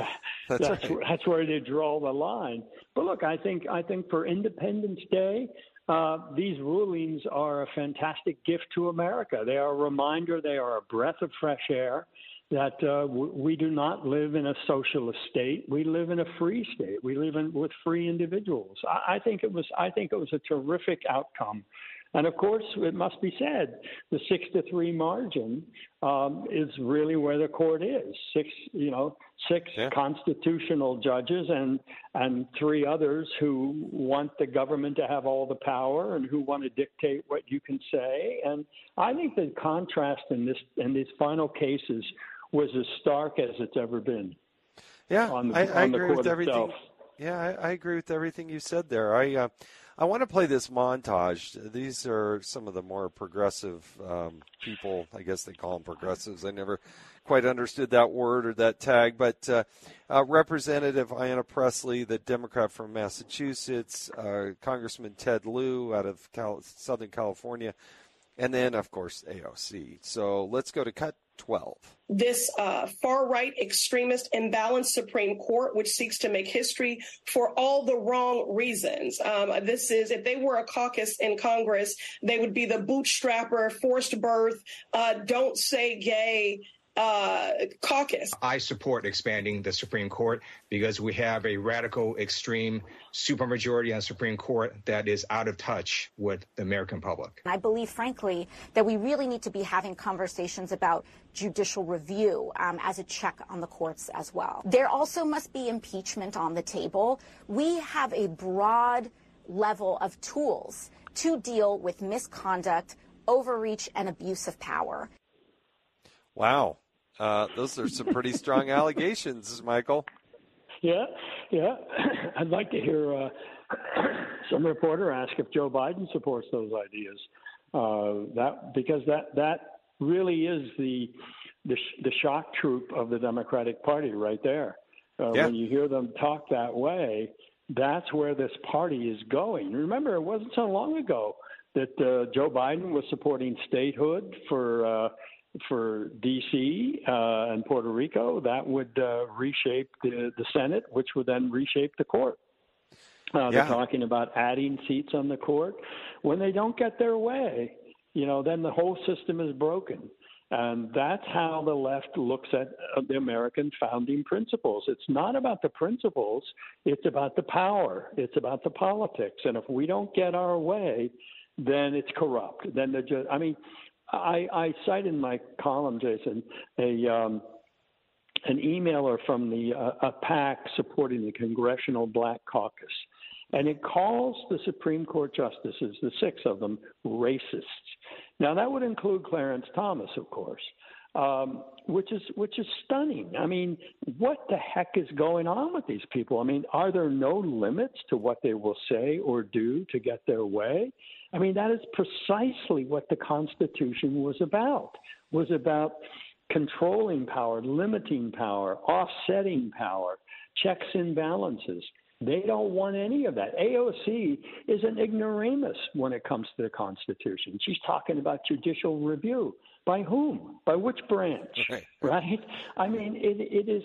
that's that's, right. that's where they draw the line. But look, I think I think for Independence Day, uh, these rulings are a fantastic gift to America. They are a reminder. They are a breath of fresh air. That uh, w- we do not live in a socialist state. We live in a free state. We live in with free individuals. I, I think it was. I think it was a terrific outcome and of course, it must be said, the six to three margin um, is really where the court is. Six, you know, six yeah. constitutional judges and and three others who want the government to have all the power and who want to dictate what you can say. And I think the contrast in this in these final cases was as stark as it's ever been. Yeah, the, I, I agree with everything. Itself. Yeah, I, I, agree with everything you said there. I. Uh, I want to play this montage. These are some of the more progressive um, people. I guess they call them progressives. I never quite understood that word or that tag. But uh, uh, Representative Ayanna Pressley, the Democrat from Massachusetts, uh, Congressman Ted Lieu out of Cal- Southern California, and then, of course, AOC. So let's go to cut 12. This uh, far right extremist imbalanced Supreme Court, which seeks to make history for all the wrong reasons. Um, this is, if they were a caucus in Congress, they would be the bootstrapper, forced birth, uh, don't say gay, uh, caucus. I support expanding the Supreme Court because we have a radical, extreme supermajority on the Supreme Court that is out of touch with the American public. I believe, frankly, that we really need to be having conversations about judicial review um, as a check on the courts as well. There also must be impeachment on the table. We have a broad level of tools to deal with misconduct, overreach, and abuse of power. Wow. Uh, those are some pretty strong allegations, Michael. Yeah, yeah. I'd like to hear uh, some reporter ask if Joe Biden supports those ideas. Uh, that because that that really is the the, the shock troop of the Democratic Party right there. Uh, yeah. When you hear them talk that way, that's where this party is going. Remember, it wasn't so long ago that uh, Joe Biden was supporting statehood for uh, for D.C. Uh, and Puerto Rico. That would uh, reshape the, the Senate, which would then reshape the court. Uh, they're talking about adding seats on the court. When they don't get their way, you know, then the whole system is broken. And that's how the left looks at the American founding principles. It's not about the principles, it's about the power, it's about the politics. And if we don't get our way, then it's corrupt. Then they're just, I mean, I, I cite in my column, Jason, a um, an emailer from the uh, a PAC supporting the Congressional Black Caucus, and it calls the Supreme Court justices, the six of them, racists. Now that would include Clarence Thomas, of course, um, which is which is stunning. I mean, what the heck is going on with these people? I mean, are there no limits to what they will say or do to get their way? I mean, that is precisely what the Constitution was about. Was about controlling power, limiting power, offsetting power, checks and balances. They don't want any of that. AOC is an ignoramus when it comes to the Constitution. She's talking about judicial review. By whom? By which branch? Right? right? I mean, it, it is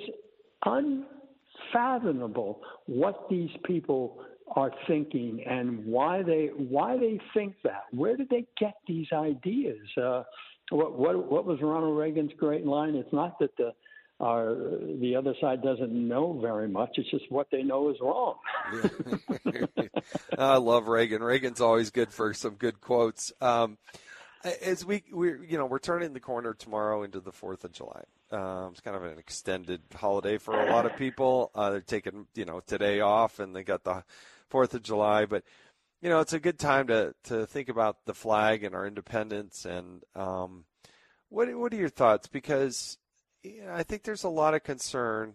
unfathomable what these people are thinking and why they why they think that. Where did they get these ideas? Uh, what, what what was Ronald Reagan's great line? It's not that the our the other side doesn't know very much. It's just what they know is wrong. I love Reagan. Reagan's always good for some good quotes. Um, as we we you know we're turning the corner tomorrow into the Fourth of July. Um, it's kind of an extended holiday for a lot of people. Uh, they're taking you know today off, and they got the Fourth of July. But you know, it's a good time to to think about the flag and our independence. And um, what what are your thoughts? Because you know, I think there's a lot of concern.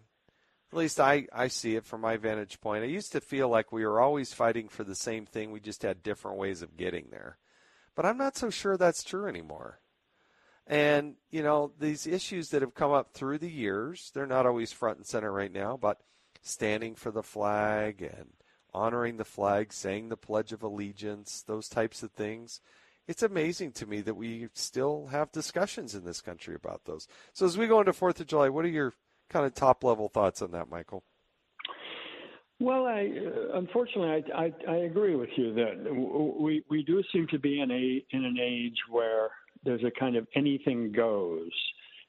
At least I, I see it from my vantage point. I used to feel like we were always fighting for the same thing. We just had different ways of getting there. But I'm not so sure that's true anymore. And, you know, these issues that have come up through the years, they're not always front and center right now, but standing for the flag and honoring the flag, saying the Pledge of Allegiance, those types of things. It's amazing to me that we still have discussions in this country about those. So as we go into Fourth of July, what are your kind of top level thoughts on that, Michael? Well, I unfortunately I, I, I agree with you that we we do seem to be in a in an age where there's a kind of anything goes,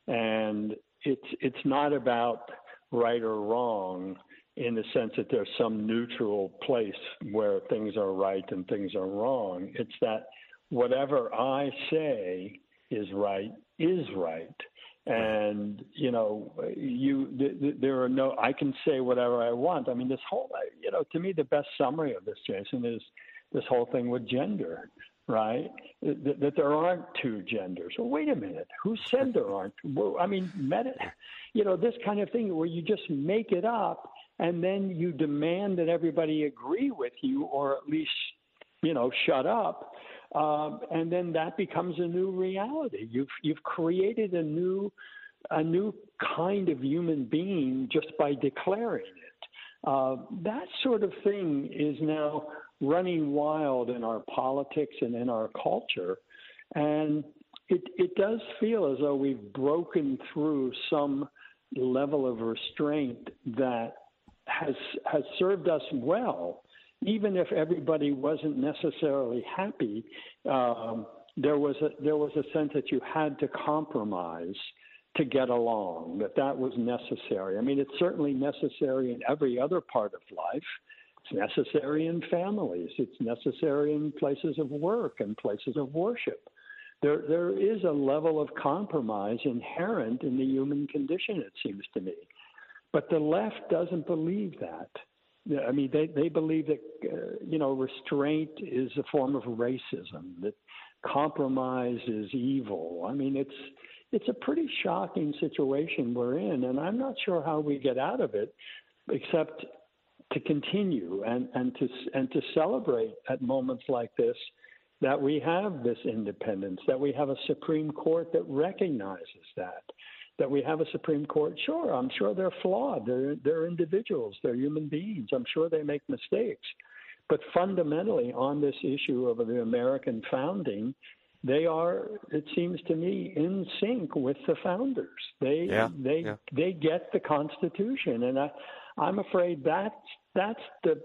and it's it's not about right or wrong in the sense that there's some neutral place where things are right and things are wrong. It's that whatever I say is right is right. And you know, you th- th- there are no. I can say whatever I want. I mean, this whole, you know, to me, the best summary of this, Jason, is this whole thing with gender, right? That, that there aren't two genders. Well, wait a minute. Who said there aren't? Well, I mean, you know, this kind of thing where you just make it up and then you demand that everybody agree with you or at least you know shut up um, and then that becomes a new reality. You've you've created a new a new kind of human being just by declaring it. Uh, that sort of thing is now running wild in our politics and in our culture and it, it does feel as though we've broken through some level of restraint that has has served us well, even if everybody wasn't necessarily happy. Um, there was a there was a sense that you had to compromise to get along, that that was necessary. I mean, it's certainly necessary in every other part of life. It's necessary in families. It's necessary in places of work and places of worship. There, there is a level of compromise inherent in the human condition, it seems to me. But the left doesn't believe that. I mean, they, they believe that, uh, you know, restraint is a form of racism, that compromise is evil. I mean, it's, it's a pretty shocking situation we're in, and I'm not sure how we get out of it, except to continue and, and to and to celebrate at moments like this that we have this independence, that we have a Supreme Court that recognizes that, that we have a Supreme Court. Sure, I'm sure they're flawed. They're they're individuals. They're human beings. I'm sure they make mistakes, but fundamentally on this issue of the American founding, they are it seems to me in sync with the founders they yeah, they yeah. they get the constitution and i i'm afraid that's that's the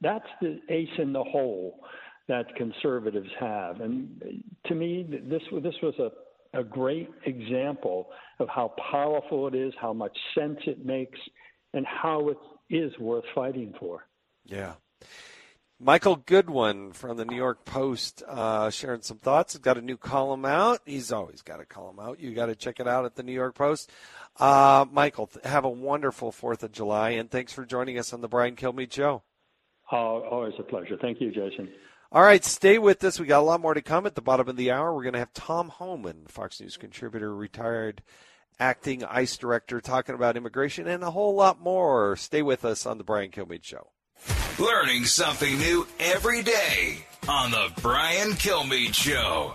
that's the ace in the hole that conservatives have and to me this this was a a great example of how powerful it is how much sense it makes and how it is worth fighting for yeah Michael Goodwin from the New York Post uh, sharing some thoughts. He's got a new column out. He's always got a column out. You got to check it out at the New York Post. Uh, Michael, have a wonderful 4th of July, and thanks for joining us on the Brian Kilmeade Show. Oh, always a pleasure. Thank you, Jason. All right, stay with us. We got a lot more to come at the bottom of the hour. We're going to have Tom Homan, Fox News contributor, retired acting ICE director, talking about immigration and a whole lot more. Stay with us on the Brian Kilmeade Show. Learning something new every day on the Brian Kilmeade Show.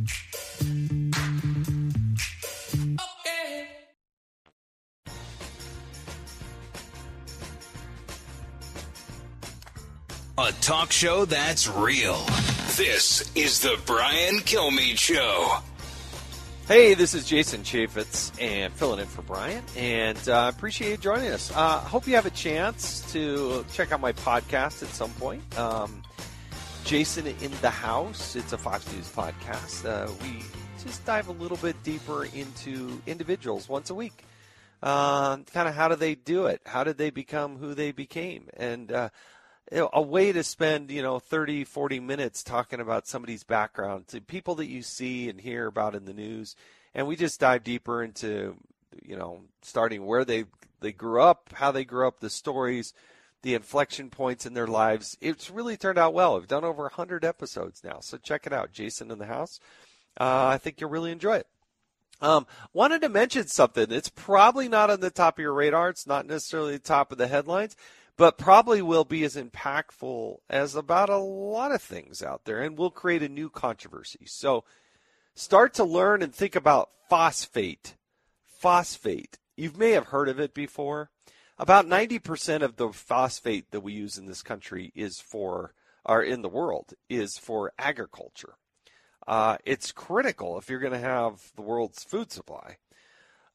A talk show that's real. This is the Brian Kilmeade Show. Hey, this is Jason Chaffetz and filling in for Brian, and I uh, appreciate you joining us. Uh, hope you have a chance to check out my podcast at some point. Um, Jason in the House. It's a Fox News podcast. Uh, we just dive a little bit deeper into individuals once a week. Uh, kind of how do they do it? How did they become who they became? And uh, a way to spend you know 30 40 minutes talking about somebody's background to people that you see and hear about in the news. And we just dive deeper into you know starting where they they grew up how they grew up the stories the inflection points in their lives. It's really turned out well. We've done over 100 episodes now so check it out. Jason in the house. Uh, i think you'll really enjoy it. Um, wanted to mention something. It's probably not on the top of your radar. It's not necessarily the top of the headlines but probably will be as impactful as about a lot of things out there and will create a new controversy. So start to learn and think about phosphate. Phosphate. You may have heard of it before. About 90% of the phosphate that we use in this country is for, or in the world, is for agriculture. Uh, it's critical if you're going to have the world's food supply.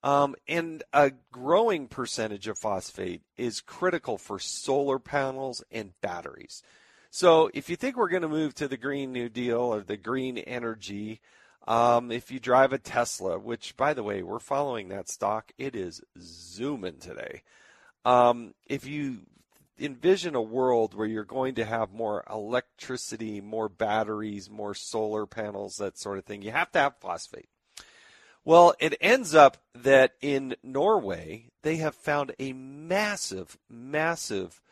Um, and a growing percentage of phosphate is critical for solar panels and batteries. So if you think we're going to move to the Green New Deal or the green energy, um, if you drive a Tesla, which by the way, we're following that stock, it is zooming today. Um, if you envision a world where you're going to have more electricity, more batteries, more solar panels, that sort of thing, you have to have phosphate. Well, it ends up that in Norway, they have found a massive, massive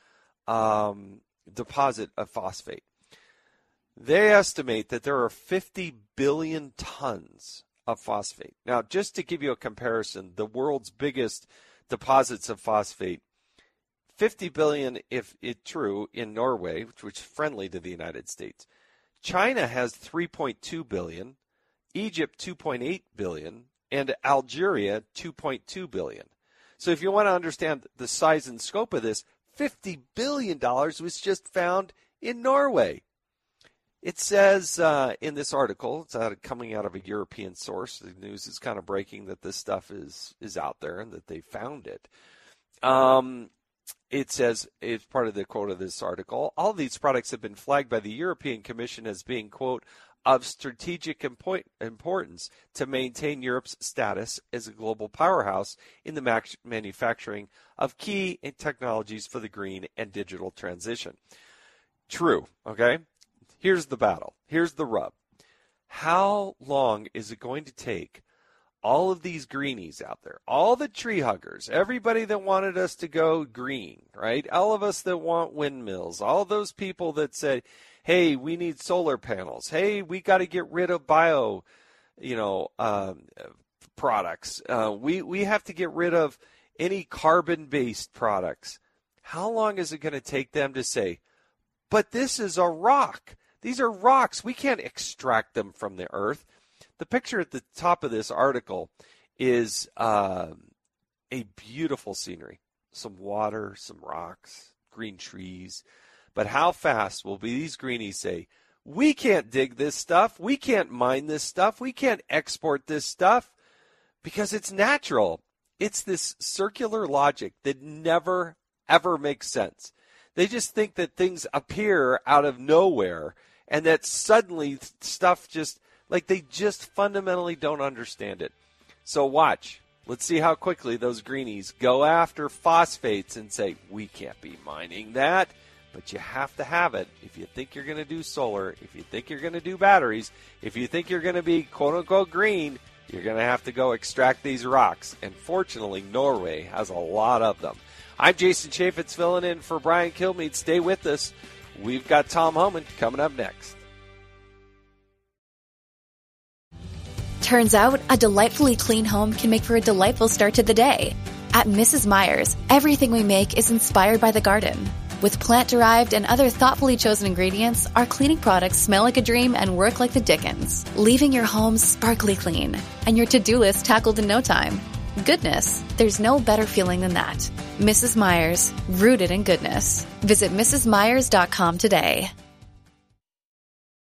um, deposit of phosphate. They estimate that there are 50 billion tons of phosphate. Now, just to give you a comparison, the world's biggest deposits of phosphate 50 billion if it true in Norway, which is friendly to the United States. China has 3.2 billion, Egypt 2.8 billion, and Algeria 2.2 billion. So if you want to understand the size and scope of this, 50 billion dollars was just found in Norway. It says uh, in this article, it's out, coming out of a European source. The news is kind of breaking that this stuff is is out there and that they found it. Um, it says it's part of the quote of this article. All these products have been flagged by the European Commission as being quote of strategic importance to maintain Europe's status as a global powerhouse in the manufacturing of key technologies for the green and digital transition. True, okay? Here's the battle. Here's the rub. How long is it going to take all of these greenies out there, all the tree huggers, everybody that wanted us to go green, right? All of us that want windmills, all those people that said, hey, we need solar panels. Hey, we got to get rid of bio, you know, um, products. Uh, we, we have to get rid of any carbon based products. How long is it going to take them to say, but this is a rock? These are rocks. We can't extract them from the earth. The picture at the top of this article is um, a beautiful scenery some water, some rocks, green trees. But how fast will these greenies say, we can't dig this stuff, we can't mine this stuff, we can't export this stuff because it's natural. It's this circular logic that never, ever makes sense. They just think that things appear out of nowhere and that suddenly stuff just like they just fundamentally don't understand it. So watch. Let's see how quickly those greenies go after phosphates and say, we can't be mining that. But you have to have it if you think you're going to do solar, if you think you're going to do batteries, if you think you're going to be quote unquote green, you're going to have to go extract these rocks. And fortunately, Norway has a lot of them. I'm Jason Chaffetz filling in for Brian Kilmeade. Stay with us. We've got Tom Homan coming up next. Turns out, a delightfully clean home can make for a delightful start to the day. At Mrs. Meyer's, everything we make is inspired by the garden. With plant derived and other thoughtfully chosen ingredients, our cleaning products smell like a dream and work like the Dickens, leaving your home sparkly clean and your to do list tackled in no time. Goodness, there's no better feeling than that. Mrs. Meyer's, rooted in goodness. Visit MrsMeyers.com today.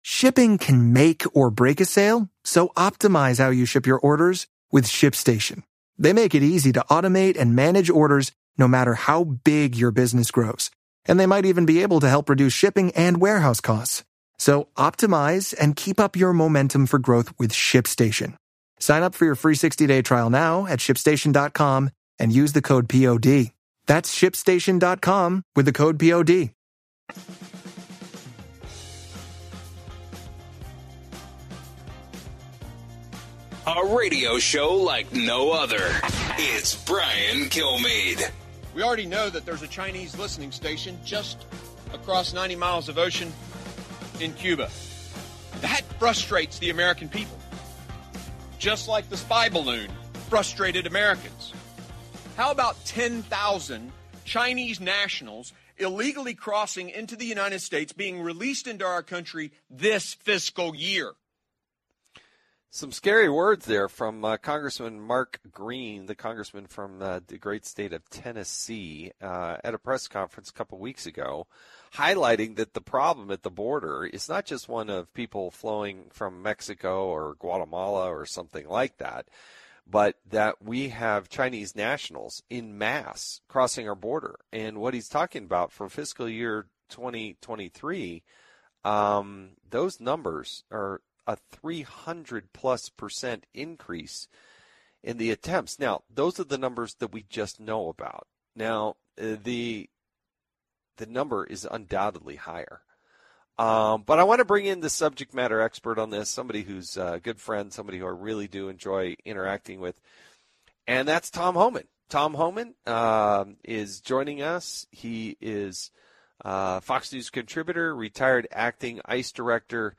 Shipping can make or break a sale, so optimize how you ship your orders with ShipStation. They make it easy to automate and manage orders no matter how big your business grows. And they might even be able to help reduce shipping and warehouse costs. So optimize and keep up your momentum for growth with ShipStation. Sign up for your free 60-day trial now at shipstation.com and use the code POD. That's shipstation.com with the code POD. A radio show like no other. It's Brian Kilmeade. We already know that there's a Chinese listening station just across 90 miles of ocean in Cuba. That frustrates the American people. Just like the spy balloon frustrated Americans. How about 10,000 Chinese nationals illegally crossing into the United States being released into our country this fiscal year? Some scary words there from uh, Congressman Mark Green, the congressman from uh, the great state of Tennessee, uh, at a press conference a couple weeks ago, highlighting that the problem at the border is not just one of people flowing from Mexico or Guatemala or something like that, but that we have Chinese nationals in mass crossing our border. And what he's talking about for fiscal year 2023, um, those numbers are a 300 plus percent increase in the attempts. Now, those are the numbers that we just know about. Now, uh, the the number is undoubtedly higher. Um, but I want to bring in the subject matter expert on this, somebody who's a good friend, somebody who I really do enjoy interacting with, and that's Tom Homan. Tom Homan um, is joining us. He is uh, Fox News contributor, retired acting ICE director,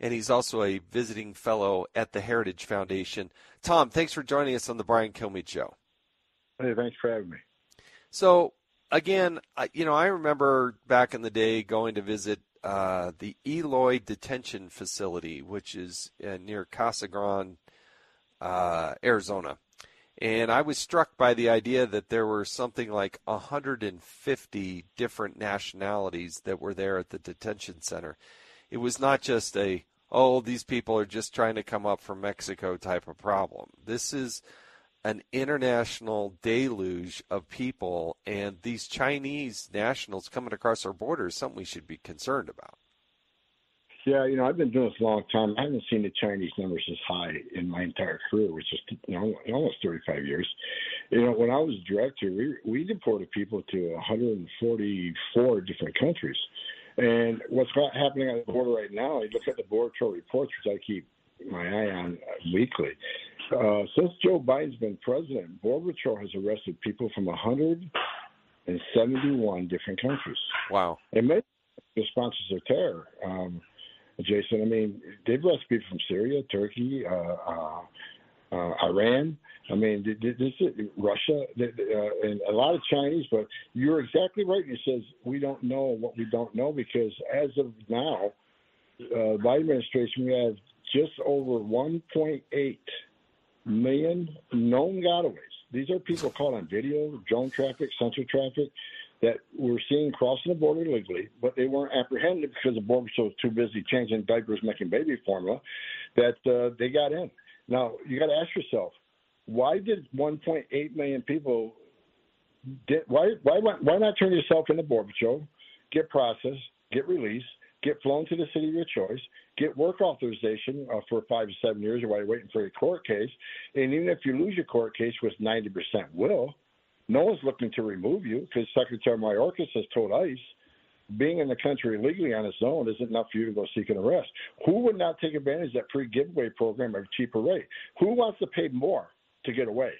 and he's also a visiting fellow at the Heritage Foundation. Tom, thanks for joining us on the Brian Kilmeade Show. Hey, thanks for having me. So, again, you know, I remember back in the day going to visit uh, the Eloy Detention Facility, which is uh, near Casa Grande, uh, Arizona. And I was struck by the idea that there were something like 150 different nationalities that were there at the detention center. It was not just a, oh, these people are just trying to come up from Mexico type of problem. This is an international deluge of people, and these Chinese nationals coming across our border is something we should be concerned about. Yeah, you know, I've been doing this a long time. I haven't seen the Chinese numbers as high in my entire career, which is you know almost 35 years. You know, when I was director, we we deported people to 144 different countries. And what's happening on the border right now, I look at the Border Patrol reports, which I keep my eye on weekly. Uh, since Joe Biden's been president, Border Patrol has arrested people from 171 different countries. Wow. And many responses of terror. Um, Jason, I mean, they've arrested people from Syria, Turkey, uh, uh, uh, Iran. I mean, this is Russia uh, and a lot of Chinese. But you're exactly right. He says we don't know what we don't know because as of now, uh, Biden administration we have just over 1.8 million known gotaways. These are people caught on video, drone traffic, sensor traffic that we're seeing crossing the border legally, but they weren't apprehended because the border was too busy changing diapers, making baby formula, that uh, they got in. Now you got to ask yourself, why did 1.8 million people? Did, why why why not turn yourself into border patrol, get processed, get released, get flown to the city of your choice, get work authorization uh, for five to seven years while you're waiting for a court case, and even if you lose your court case, which 90% will, no one's looking to remove you because Secretary Mayorkas has told ICE being in the country illegally on its own isn't enough for you to go seek an arrest. Who would not take advantage of that free giveaway program at a cheaper rate? Who wants to pay more to get away?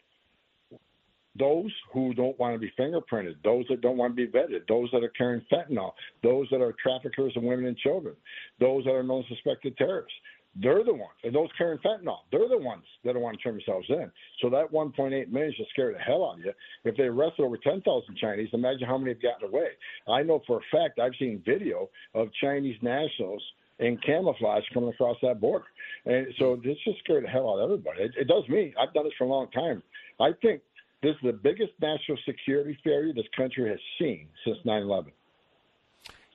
Those who don't want to be fingerprinted, those that don't want to be vetted, those that are carrying fentanyl, those that are traffickers of women and children, those that are known suspected terrorists. They're the ones, and those carrying fentanyl, they're the ones that don't want to turn themselves in. So that 1.8 million should scare the hell out of you. If they arrested over 10,000 Chinese, imagine how many have gotten away. I know for a fact I've seen video of Chinese nationals in camouflage coming across that border. And so this just scared the hell out of everybody. It, it does me. I've done this for a long time. I think this is the biggest national security failure this country has seen since 9 11.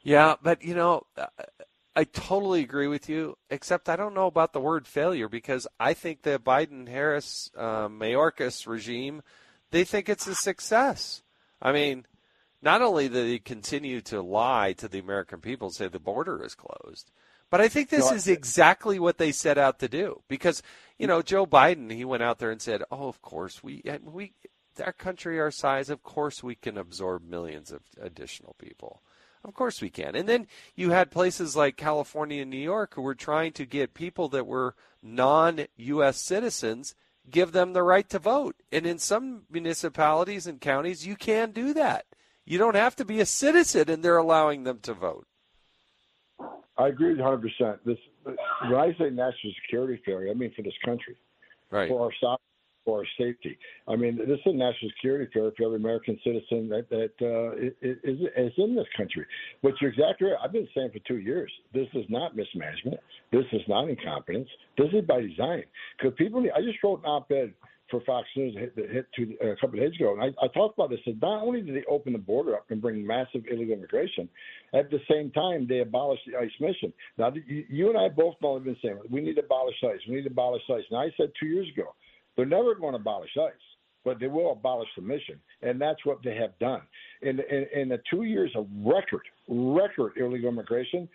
Yeah, but you know, uh, I totally agree with you, except I don't know about the word failure because I think the Biden Harris uh, Mayorkas regime, they think it's a success. I mean, not only do they continue to lie to the American people, say the border is closed, but I think this is exactly what they set out to do. Because you know, Joe Biden, he went out there and said, "Oh, of course we we our country our size, of course we can absorb millions of additional people." Of course we can. And then you had places like California and New York who were trying to get people that were non U.S. citizens, give them the right to vote. And in some municipalities and counties, you can do that. You don't have to be a citizen, and they're allowing them to vote. I agree 100%. This, when I say national security failure, I mean for this country, right. for our for our safety. I mean, this is a national security failure for every American citizen that, that uh, is, is in this country. But you're exactly right. I've been saying for two years, this is not mismanagement. This is not incompetence. This is by design. Because people, I just wrote an op-ed for Fox News that hit two, a couple of days ago, and I, I talked about this. That not only did they open the border up and bring massive illegal immigration, at the same time they abolished the ICE mission. Now, you, you and I both know have been saying we need to abolish ICE. We need to abolish ICE. And I said two years ago they're never going to abolish ICE. but they will abolish the mission, and that's what they have done. In, in, in the two years of record, record illegal immigration,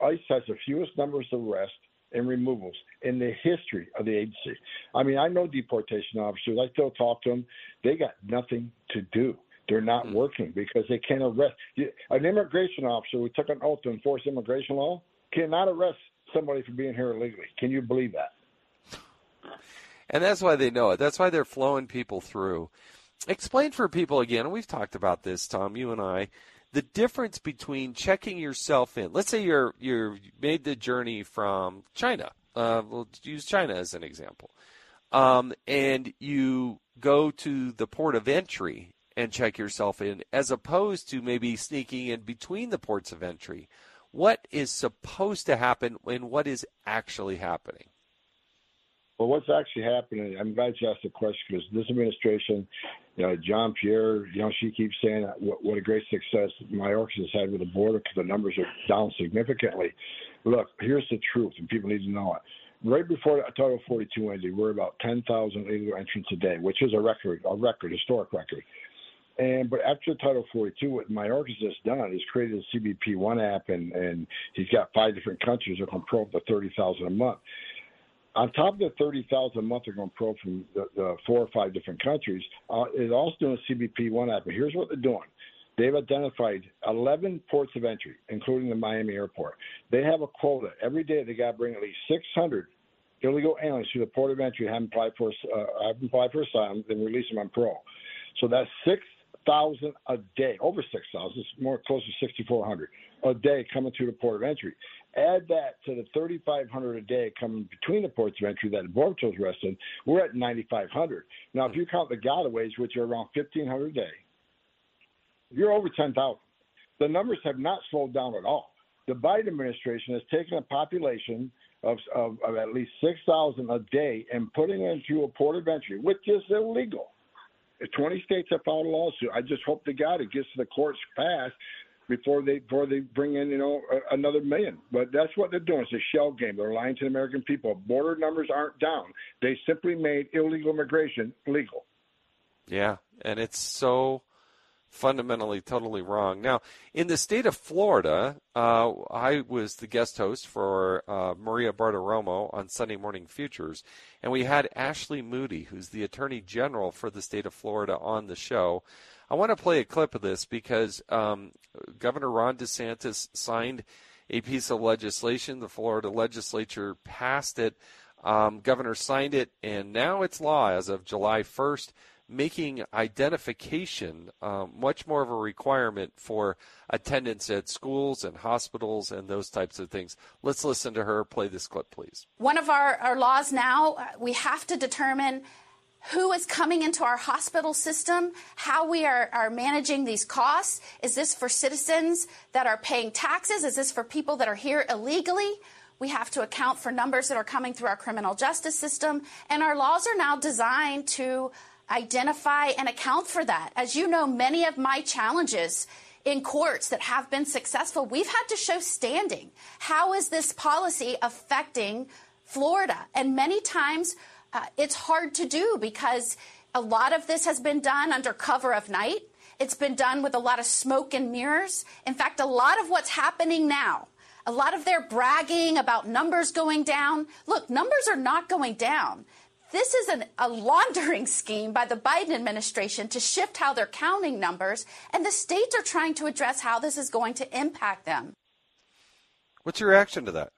ICE has the fewest numbers of arrests and removals in the history of the agency. I mean, I know deportation officers. I still talk to them. They got nothing to do. They're not mm. working because they can't arrest. An immigration officer who took an oath to enforce immigration law cannot arrest somebody for being here illegally. Can you believe that? And that's why they know it. That's why they're flowing people through. Explain for people again, we've talked about this, Tom, you and I, the difference between checking yourself in. Let's say you're you're made the journey from China. Uh, we'll use China as an example, um, and you go to the port of entry and check yourself in, as opposed to maybe sneaking in between the ports of entry. What is supposed to happen, and what is actually happening? Well, what's actually happening? I'm glad you asked the question because this administration, you know, Jean-Pierre, you know, she keeps saying what, what a great success Mayorkas has had with the border because the numbers are down significantly. Look, here's the truth, and people need to know it. Right before Title 42 ended, we are about 10,000 illegal entrants a day, which is a record, a record, historic record. And but after Title 42, what Mayorkas has done is created a CBP One app, and and he's got five different countries that can pro up to 30,000 a month on top of the 30,000 a month they're going pro from the, the, four or five different countries, uh, is also doing a CBP One app. But here's what they're doing. They've identified 11 ports of entry, including the Miami airport. They have a quota. Every day they got to bring at least 600 illegal aliens through the port of entry, haven't applied for, uh, haven't applied for asylum, then release them on parole. So that's 6,000 a day, over 6,000, it's more close to 6,400 a day coming through the port of entry. Add that to the 3,500 a day coming between the ports of entry that Patrol's arrested, we're at 9,500. Now, if you count the gotaways, which are around 1,500 a day, you're over 10,000. The numbers have not slowed down at all. The Biden administration has taken a population of, of, of at least 6,000 a day and putting it into a port of entry, which is illegal. 20 states have filed a lawsuit. I just hope to God it gets to the courts fast before they before they bring in you know another million. But that's what they're doing. It's a shell game. They're lying to the American people. Border numbers aren't down. They simply made illegal immigration legal. Yeah, and it's so fundamentally totally wrong. Now, in the state of Florida, uh, I was the guest host for uh, Maria Bartiromo on Sunday Morning Futures, and we had Ashley Moody, who's the Attorney General for the state of Florida, on the show. I want to play a clip of this because um, Governor Ron DeSantis signed a piece of legislation. The Florida legislature passed it. Um, governor signed it, and now it's law as of July 1st, making identification um, much more of a requirement for attendance at schools and hospitals and those types of things. Let's listen to her. Play this clip, please. One of our, our laws now, uh, we have to determine who is coming into our hospital system, how we are, are managing these costs. Is this for citizens that are paying taxes? Is this for people that are here illegally? We have to account for numbers that are coming through our criminal justice system. And our laws are now designed to identify and account for that. As you know, many of my challenges in courts that have been successful, we've had to show standing. How is this policy affecting Florida? And many times, uh, it's hard to do because a lot of this has been done under cover of night. It's been done with a lot of smoke and mirrors. In fact, a lot of what's happening now, a lot of their bragging about numbers going down. Look, numbers are not going down. This is an, a laundering scheme by the Biden administration to shift how they're counting numbers, and the states are trying to address how this is going to impact them. What's your reaction to that?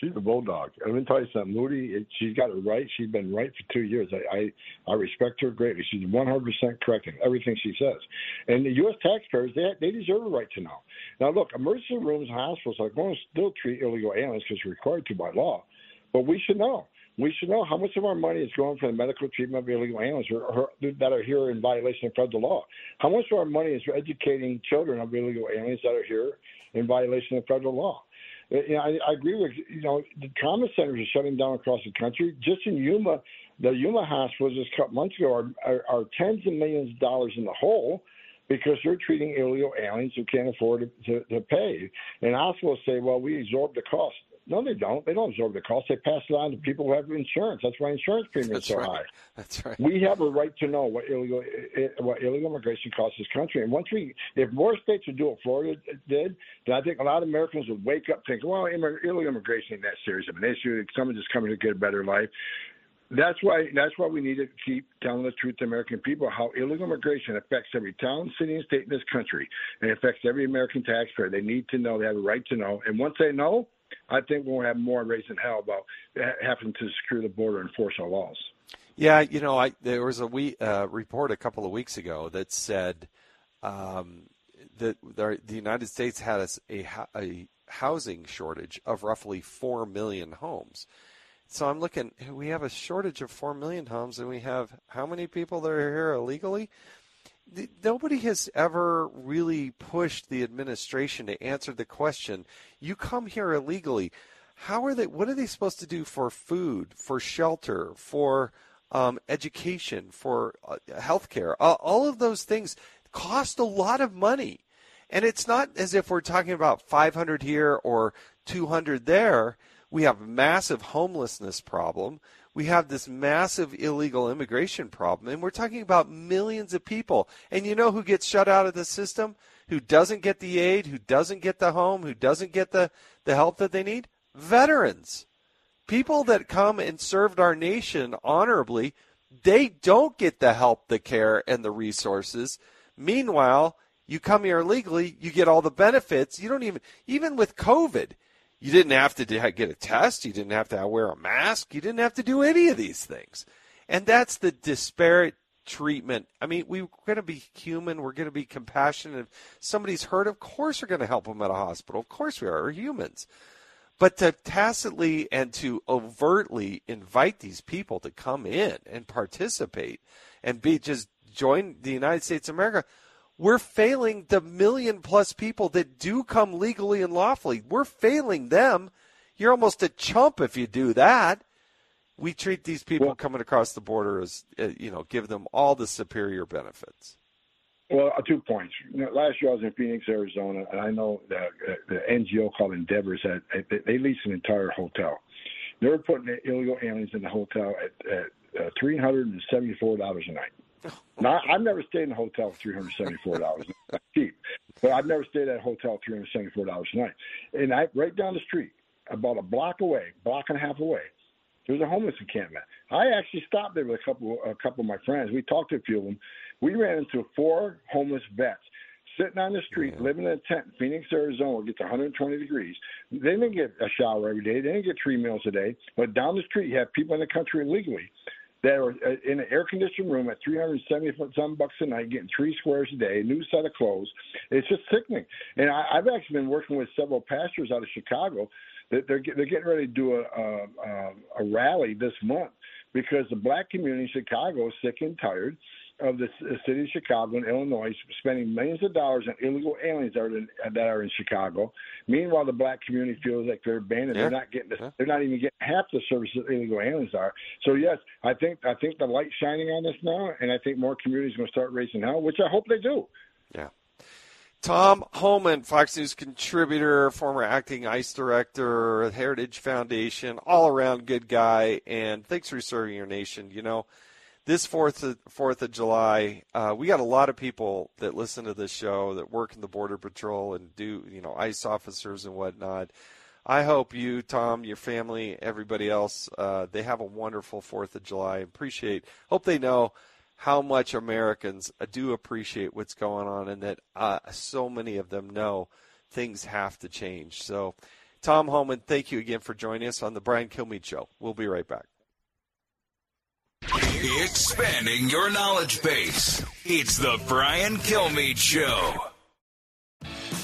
She's a bulldog. I'm gonna tell you something. Moody, she's got it right. She's been right for two years. I I, I respect her greatly. She's 100 percent correct in everything she says. And the U.S. taxpayers, they they deserve a right to know. Now, look, emergency rooms and hospitals are going to still treat illegal aliens because it's required to by law. But we should know. We should know how much of our money is going for the medical treatment of illegal aliens that are here in violation of federal law. How much of our money is educating children of illegal aliens that are here in violation of federal law? You know, I, I agree with you know the trauma centers are shutting down across the country. Just in Yuma, the Yuma hospital just a couple months ago are, are, are tens of millions of dollars in the hole because they're treating illegal aliens who can't afford to, to, to pay. And hospitals say, well, we absorb the cost. No, they don't. They don't absorb the cost. They pass it on to people who have insurance. That's why insurance premiums That's are right. high. That's right. We have a right to know what illegal eh, what illegal immigration costs this country. And once we, if more states would do what Florida did, then I think a lot of Americans would wake up thinking, well, illegal immigration ain't that serious of an issue. Someone just coming to get a better life. That's why that's why we need to keep telling the truth to American people how illegal immigration affects every town, city, and state in this country, and it affects every American taxpayer. They need to know. They have a right to know. And once they know, I think we'll have more raising hell about having to secure the border and enforce our laws. Yeah, you know, I there was a we uh, report a couple of weeks ago that said um, that there, the United States had a, a hou- a housing shortage of roughly four million homes. So I'm looking. We have a shortage of four million homes, and we have how many people that are here illegally? Nobody has ever really pushed the administration to answer the question. You come here illegally. How are they? What are they supposed to do for food, for shelter, for um, education, for uh, healthcare? Uh, all of those things cost a lot of money. And it's not as if we're talking about 500 here or 200 there. We have a massive homelessness problem. We have this massive illegal immigration problem. And we're talking about millions of people. And you know who gets shut out of the system? Who doesn't get the aid? Who doesn't get the home? Who doesn't get the, the help that they need? Veterans. People that come and served our nation honorably, they don't get the help, the care, and the resources. Meanwhile, you come here illegally, you get all the benefits. You don't even, even with COVID, you didn't have to get a test. You didn't have to wear a mask. You didn't have to do any of these things. And that's the disparate treatment. I mean, we're going to be human. We're going to be compassionate. If somebody's hurt, of course we're going to help them at a hospital. Of course we are. We're humans. But to tacitly and to overtly invite these people to come in and participate and be just join the United States of America, we're failing the million plus people that do come legally and lawfully. We're failing them. You're almost a chump if you do that. We treat these people coming across the border as, uh, you know, give them all the superior benefits. Well, uh, two points. You know, last year I was in Phoenix, Arizona, and I know that uh, the NGO called Endeavors had they, leased an entire hotel. They were putting illegal aliens in the hotel at, at uh, three hundred and seventy-four dollars a night. Now, I've never stayed in a hotel for three hundred seventy-four dollars. Cheap, but I've never stayed at a hotel three hundred seventy-four dollars a night. And I right down the street, about a block away, block and a half away, there's a homeless encampment. I actually stopped there with a couple a couple of my friends. We talked to a few of them. We ran into four homeless vets sitting on the street, living in a tent in Phoenix, Arizona, where it gets 120 degrees. They didn't get a shower every day. They didn't get three meals a day. But down the street, you have people in the country illegally that are uh, in an air conditioned room at 370 some bucks a night, getting three squares a day, a new set of clothes. It's just sickening. And I, I've actually been working with several pastors out of Chicago. They're they're getting ready to do a, a a rally this month because the black community in Chicago is sick and tired of the city of Chicago and Illinois spending millions of dollars on illegal aliens that are in, that are in Chicago. Meanwhile, the black community feels like they're abandoned. Yeah. They're not getting the, they're not even getting half the services that illegal aliens are. So yes, I think I think the light's shining on this now, and I think more communities are going to start raising hell, which I hope they do. Yeah. Tom Homan, Fox News contributor, former acting ICE director, Heritage Foundation, all around good guy, and thanks for serving your nation. You know, this Fourth of, Fourth of July, uh, we got a lot of people that listen to this show that work in the Border Patrol and do, you know, ICE officers and whatnot. I hope you, Tom, your family, everybody else, uh, they have a wonderful Fourth of July. Appreciate. Hope they know how much Americans uh, do appreciate what's going on, and that uh, so many of them know things have to change. So, Tom Homan, thank you again for joining us on the Brian Kilmeade Show. We'll be right back. Expanding your knowledge base. It's the Brian Kilmeade Show.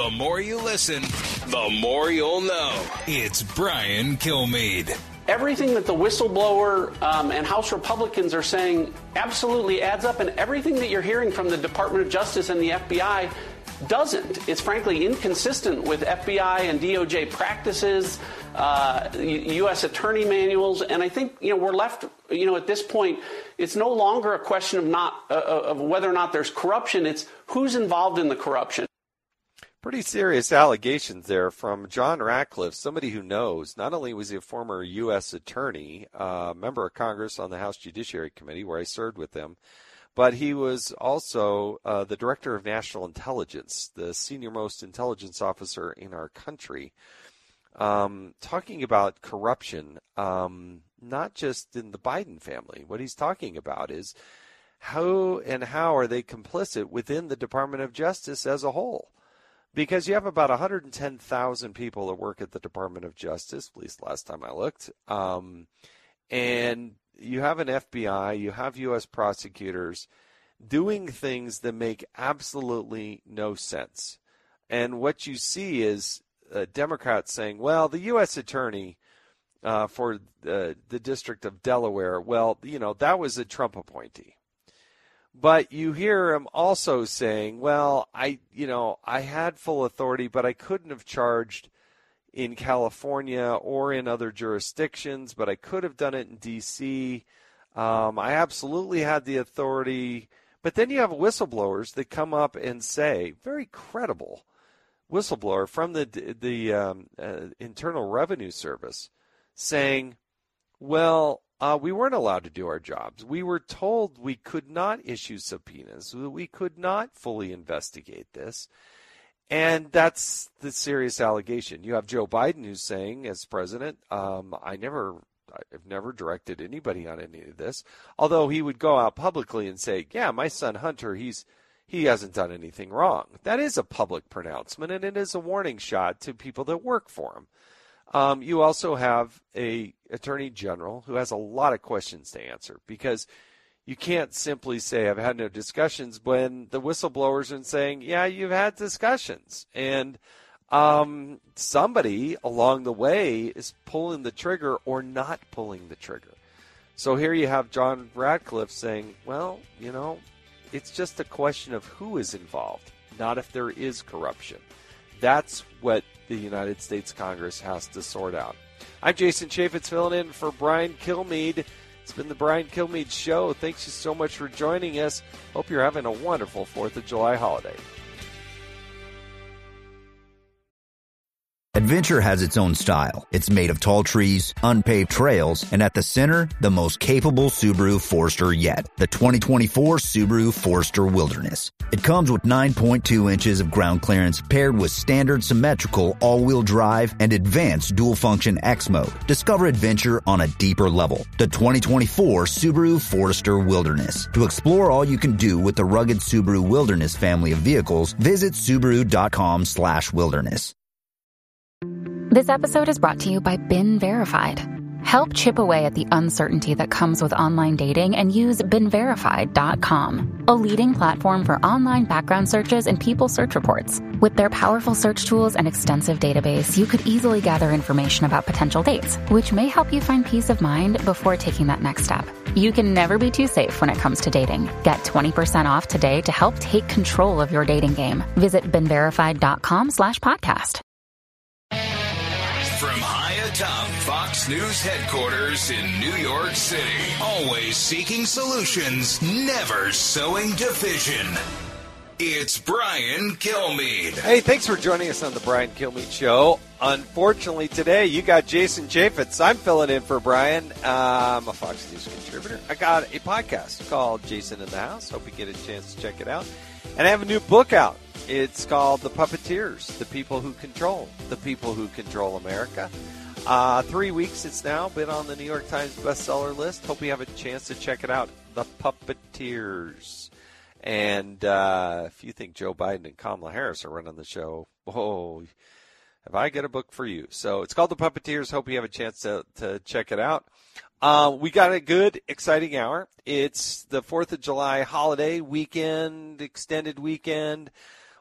The more you listen, the more you'll know. It's Brian Kilmeade. Everything that the whistleblower um, and House Republicans are saying absolutely adds up, and everything that you're hearing from the Department of Justice and the FBI doesn't. It's frankly inconsistent with FBI and DOJ practices, uh, U.S. attorney manuals, and I think you know we're left. You know, at this point, it's no longer a question of not uh, of whether or not there's corruption. It's who's involved in the corruption. Pretty serious allegations there from John Ratcliffe, somebody who knows. Not only was he a former U.S. attorney, uh, member of Congress on the House Judiciary Committee, where I served with him, but he was also uh, the director of national intelligence, the senior most intelligence officer in our country. Um, talking about corruption, um, not just in the Biden family. What he's talking about is how and how are they complicit within the Department of Justice as a whole? Because you have about 110,000 people that work at the Department of Justice, at least last time I looked. Um, and you have an FBI, you have U.S. prosecutors doing things that make absolutely no sense. And what you see is uh, Democrats saying, well, the U.S. attorney uh, for the, the District of Delaware, well, you know, that was a Trump appointee. But you hear him also saying, well, I, you know, I had full authority, but I couldn't have charged in California or in other jurisdictions, but I could have done it in D.C. Um, I absolutely had the authority. But then you have whistleblowers that come up and say, very credible whistleblower from the the um, uh, Internal Revenue Service, saying, "Well, uh, we weren't allowed to do our jobs. We were told we could not issue subpoenas. We could not fully investigate this." And that's the serious allegation. You have Joe Biden who's saying, as president, um, I never, I've never directed anybody on any of this. Although he would go out publicly and say, "Yeah, my son Hunter, he's he hasn't done anything wrong." That is a public pronouncement, and it is a warning shot to people that work for him. Um, you also have a attorney general who has a lot of questions to answer because you can't simply say I've had no discussions when the whistleblowers are saying, yeah, you've had discussions, and um, somebody along the way is pulling the trigger or not pulling the trigger. So here you have John Ratcliffe saying, well, you know, it's just a question of who is involved, not if there is corruption. That's what the United States Congress has to sort out. I'm Jason Chaffetz filling in for Brian Kilmeade. It's been the Brian Kilmeade Show. Thanks you so much for joining us. Hope you're having a wonderful 4th of July holiday. Adventure has its own style. It's made of tall trees, unpaved trails, and at the center, the most capable Subaru Forester yet, the 2024 Subaru Forester Wilderness. It comes with 9.2 inches of ground clearance paired with standard symmetrical all-wheel drive and advanced dual-function X mode. Discover adventure on a deeper level. The 2024 Subaru Forester Wilderness. To explore all you can do with the rugged Subaru Wilderness family of vehicles, visit Subaru.com slash wilderness. This episode is brought to you by BeenVerified. Help chip away at the uncertainty that comes with online dating and use BeenVerified.com, a leading platform for online background searches and people search reports. With their powerful search tools and extensive database, you could easily gather information about potential dates, which may help you find peace of mind before taking that next step. You can never be too safe when it comes to dating. Get 20% off today to help take control of your dating game. Visit BeenVerified.com slash podcast. High Fox News headquarters in New York City, always seeking solutions, never sowing division. It's Brian Kilmeade. Hey, thanks for joining us on the Brian Kilmeade Show. Unfortunately, today you got Jason Chaffetz. I'm filling in for Brian. Uh, I'm a Fox News contributor. I got a podcast called Jason in the House. Hope you get a chance to check it out. And I have a new book out. It's called The Puppeteers, The People Who Control, The People Who Control America. Uh, three weeks it's now been on the New York Times bestseller list. Hope you have a chance to check it out. The Puppeteers. And uh, if you think Joe Biden and Kamala Harris are running the show, oh, have I got a book for you? So it's called The Puppeteers. Hope you have a chance to, to check it out. Uh, we got a good, exciting hour. It's the 4th of July holiday weekend, extended weekend.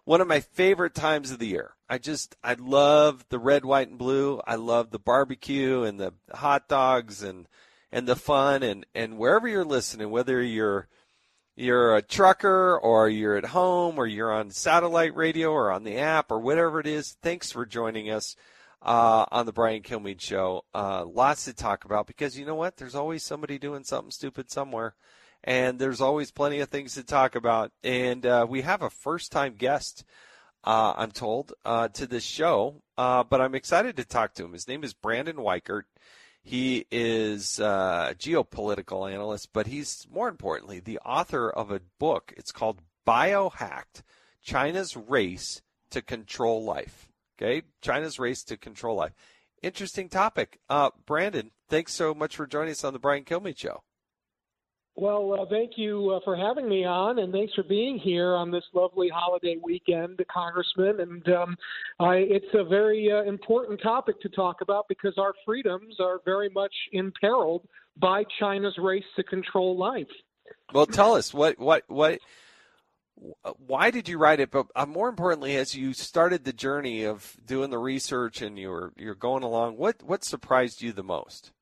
One of my favorite times of the year. I just, I love the red, white, and blue. I love the barbecue and the hot dogs and, and the fun. And, and wherever you're listening, whether you're, you're a trucker or you're at home or you're on satellite radio or on the app or whatever it is, thanks for joining us uh, on the Brian Kilmeade Show. Uh, lots to talk about because you know what? There's always somebody doing something stupid somewhere, and there's always plenty of things to talk about. And uh, we have a first time guest, uh, I'm told, uh, to this show, uh, but I'm excited to talk to him. His name is Brandon Weichert. He is a geopolitical analyst, but he's more importantly the author of a book. It's called Biohacked China's Race to Control Life. Okay, China's race to control life. Interesting topic. Uh, Brandon, thanks so much for joining us on the Brian Kilmeade Show. Well, uh, thank you uh, for having me on, and thanks for being here on this lovely holiday weekend, Congressman. And um, I, it's a very uh, important topic to talk about because our freedoms are very much imperiled by China's race to control life. Well, tell us what what what why did you write it? But uh, more importantly, as you started the journey of doing the research and you're you're going along, what what surprised you the most?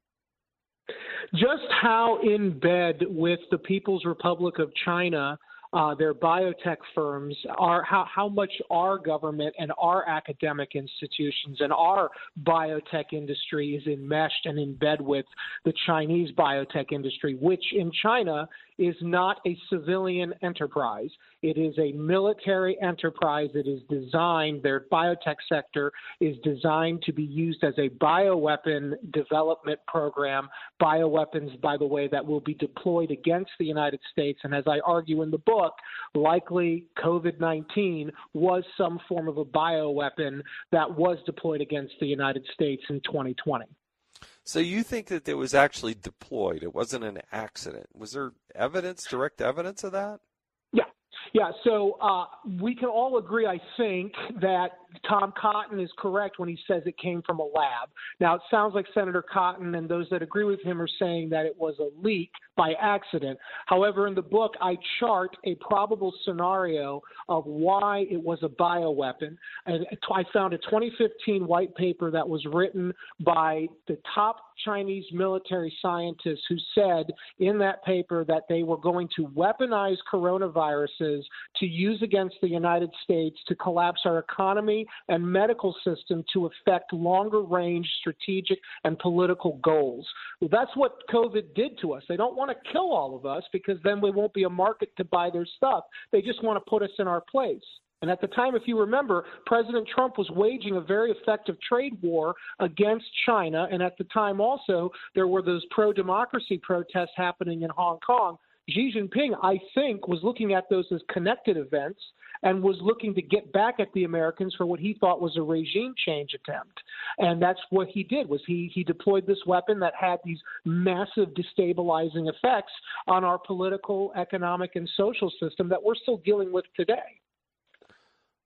Just how in bed with the People's Republic of China uh, their biotech firms are how, how much our government and our academic institutions and our biotech industry is enmeshed and in bed with the Chinese biotech industry, which in China is not a civilian enterprise. It is a military enterprise that is designed, their biotech sector is designed to be used as a bioweapon development program. Bioweapons, by the way, that will be deployed against the United States. And as I argue in the book, likely COVID 19 was some form of a bioweapon that was deployed against the United States in 2020. So you think that it was actually deployed? It wasn't an accident. Was there evidence, direct evidence of that? Yeah. So uh, we can all agree, I think, that Tom Cotton is correct when he says it came from a lab. Now, it sounds like Senator Cotton and those that agree with him are saying that it was a leak by accident. However, in the book, I chart a probable scenario of why it was a bioweapon. And I found a 2015 white paper that was written by the top Chinese military scientists who said in that paper that they were going to weaponize coronaviruses to use against the United States to collapse our economy and medical system to affect longer range strategic and political goals. Well, that's what COVID did to us. They don't want to kill all of us because then we won't be a market to buy their stuff. They just want to put us in our place. And at the time, if you remember, President Trump was waging a very effective trade war against China. And at the time, also, there were those pro democracy protests happening in Hong Kong. Xi Jinping, I think, was looking at those as connected events and was looking to get back at the Americans for what he thought was a regime change attempt. And that's what he did was he he deployed this weapon that had these massive destabilizing effects on our political, economic and social system that we're still dealing with today.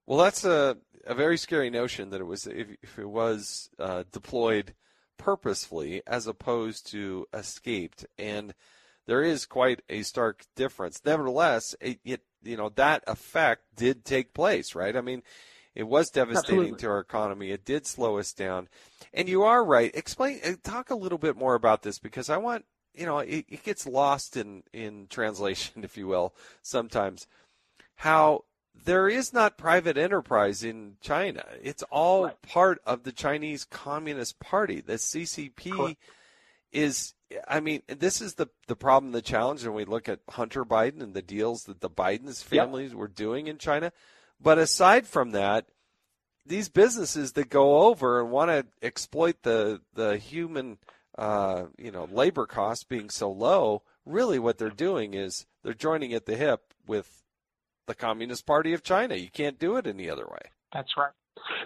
Well, that's a a very scary notion that it was if, if it was uh, deployed purposefully as opposed to escaped and there is quite a stark difference. Nevertheless, it, it you know that effect did take place, right? I mean, it was devastating Absolutely. to our economy. It did slow us down. And you are right. Explain, uh, talk a little bit more about this because I want, you know, it, it gets lost in in translation, if you will, sometimes. How there is not private enterprise in China. It's all right. part of the Chinese Communist Party. The CCP Correct. Is I mean, this is the the problem, the challenge when we look at Hunter Biden and the deals that the Biden's Yep. families were doing in China. But aside from that, these businesses that go over and want to exploit the the human, uh, you know, labor costs being so low, really what they're doing is they're joining at the hip with the Communist Party of China. You can't do it any other way. That's right.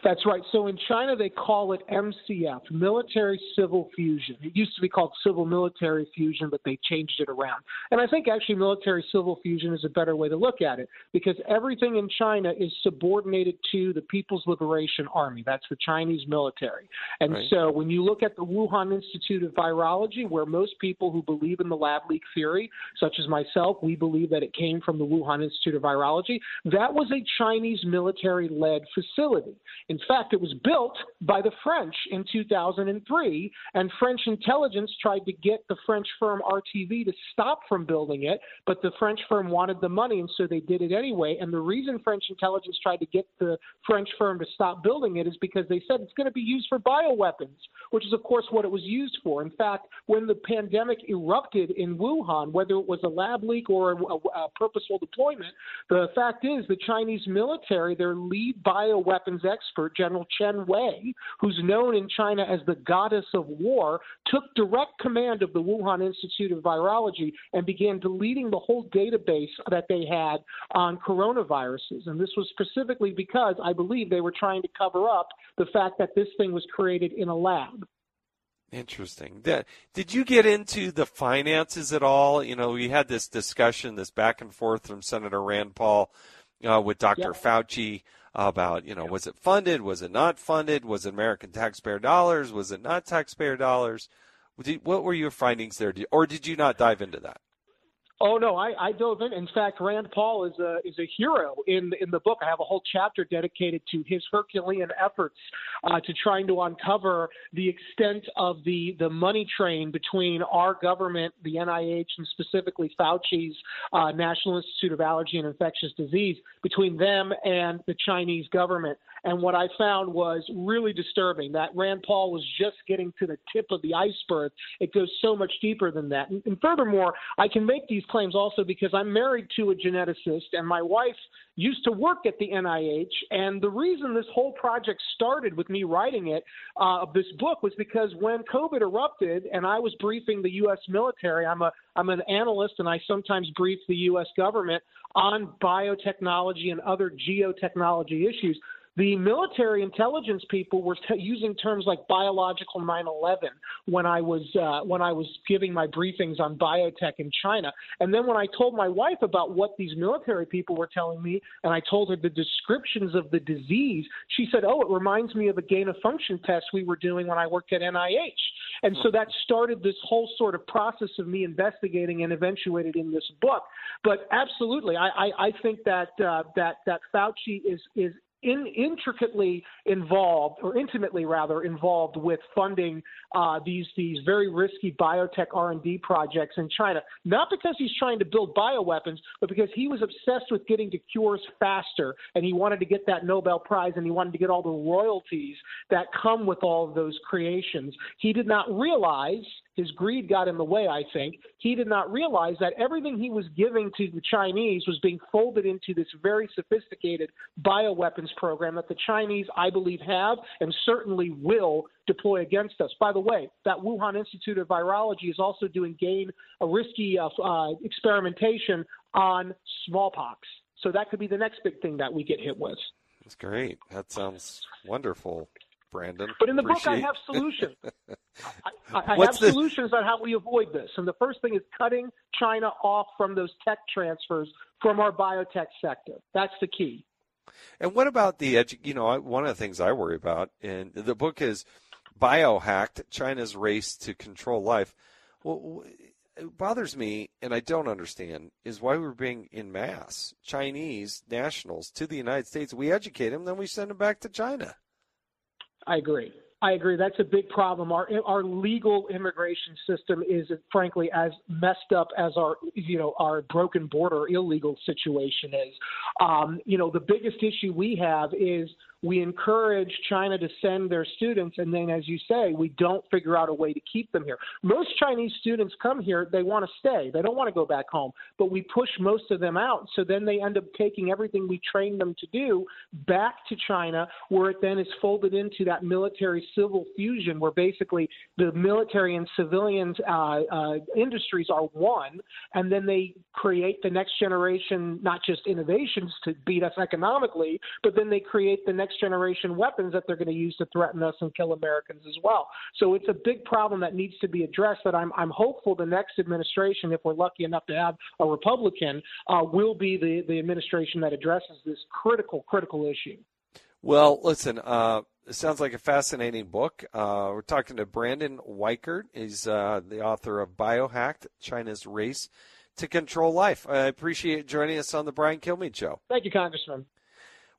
That's right. So in China, they call it MCF, military civil fusion. It used to be called civil military fusion, but they changed it around. And I think actually military civil fusion is a better way to look at it because everything in China is subordinated to the People's Liberation Army. That's the Chinese military. And Right. so when you look at the Wuhan Institute of Virology, where most people who believe in the lab leak theory, such as myself, we believe that it came from the Wuhan Institute of Virology, that was a Chinese military led facility. In fact, it was built by the French in 2003, and French intelligence tried to get the French firm RTV to stop from building it, but the French firm wanted the money, and so they did it anyway. And the reason French intelligence tried to get the French firm to stop building it is because they said it's going to be used for bioweapons, which is, of course, what it was used for. In fact, when the pandemic erupted in Wuhan, whether it was a lab leak or a, a, purposeful deployment, the fact is the Chinese military, their lead bioweapons expert, General Chen Wei, who's known in China as the goddess of war, took direct command of the Wuhan Institute of Virology and began deleting the whole database that they had on coronaviruses. And this was specifically because I believe they were trying to cover up the fact that this thing was created in a lab. Interesting. Did you get into the finances at all? You know, we had this discussion, this back and forth from Senator Rand Paul uh, with Dr. Yeah. Fauci about, you know, was it funded? Was it not funded? Was it American taxpayer dollars? Was it not taxpayer dollars? What were your findings there? Or did you not dive into that? Oh no, I, I dove in. In fact, Rand Paul is a is a hero in in the book. I have a whole chapter dedicated to his Herculean efforts uh, to trying to uncover the extent of the the money train between our government, the NIH, and specifically Fauci's uh, National Institute of Allergy and Infectious Disease, between them and the Chinese government. And what I found was really disturbing that Rand Paul was just getting to the tip of the iceberg. It goes so much deeper than that. And, and furthermore, I can make these claims also because I'm married to a geneticist, and my wife used to work at the NIH. And the reason this whole project started with me writing it, uh, of this book, was because when COVID erupted and I was briefing the U.S. military, I'm a I'm an analyst, and I sometimes brief the U.S. government on biotechnology and other geotechnology issues the military intelligence people were t- using terms like biological 9/11 when I was uh, when I was giving my briefings on biotech in China. And then when I told my wife about what these military people were telling me, and I told her the descriptions of the disease, she said, "Oh, it reminds me of a gain of function test we were doing when I worked at NIH." And so that started this whole sort of process of me investigating and eventuated in this book. But absolutely, I, I, I think that uh, that that Fauci is is in, intricately involved, or intimately rather, involved with funding uh, these these very risky biotech R and D projects in China. Not because he's trying to build bioweapons, but because he was obsessed with getting to cures faster, and he wanted to get that Nobel Prize, and he wanted to get all the royalties that come with all of those creations. He did not realize his greed got in the way, I think. He did not realize that everything he was giving to the Chinese was being folded into this very sophisticated bioweapons program that the Chinese, I believe, have and certainly will deploy against us. By the way, that Wuhan Institute of Virology is also doing gain a risky uh, uh, experimentation on smallpox. So that could be the next big thing that we get hit with. That's great. That sounds wonderful, Brandon. But in the book, I have solutions. I, I What's have the- solutions on how we avoid this. And the first thing is cutting China off from those tech transfers from our biotech sector. That's the key. And what about the edu- you know, one of the things I worry about, in the book is biohacked China's race to control life. Well, it bothers me, and I don't understand, is why we're being in mass Chinese nationals to the United States. We educate them, then we send them back to China. I agree. I agree. That's a big problem. Our our legal immigration system is, frankly, as messed up as our you know our broken border illegal situation is. Um, you know, the biggest issue we have is we encourage China to send their students, and then, as you say, we don't figure out a way to keep them here. Most Chinese students come here, they want to stay, they don't want to go back home, but we push most of them out. So then they end up taking everything we train them to do back to China, where it then is folded into that military civil fusion, where basically the military and civilian uh, uh, industries are one, and then they create the next generation, not just innovations to beat us economically, but then they create the next generation weapons that they're going to use to threaten us and kill Americans as well. So it's a big problem that needs to be addressed. That I'm I'm hopeful the next administration, if we're lucky enough to have a Republican, uh, will be the the administration that addresses this critical critical issue. Well, listen. Uh, it sounds like a fascinating book. Uh, we're talking to Brandon Weichert. He's uh, the author of Biohacked: China's Race to Control Life. I appreciate joining us on the Brian Kilmeade Show. Thank you, Congressman.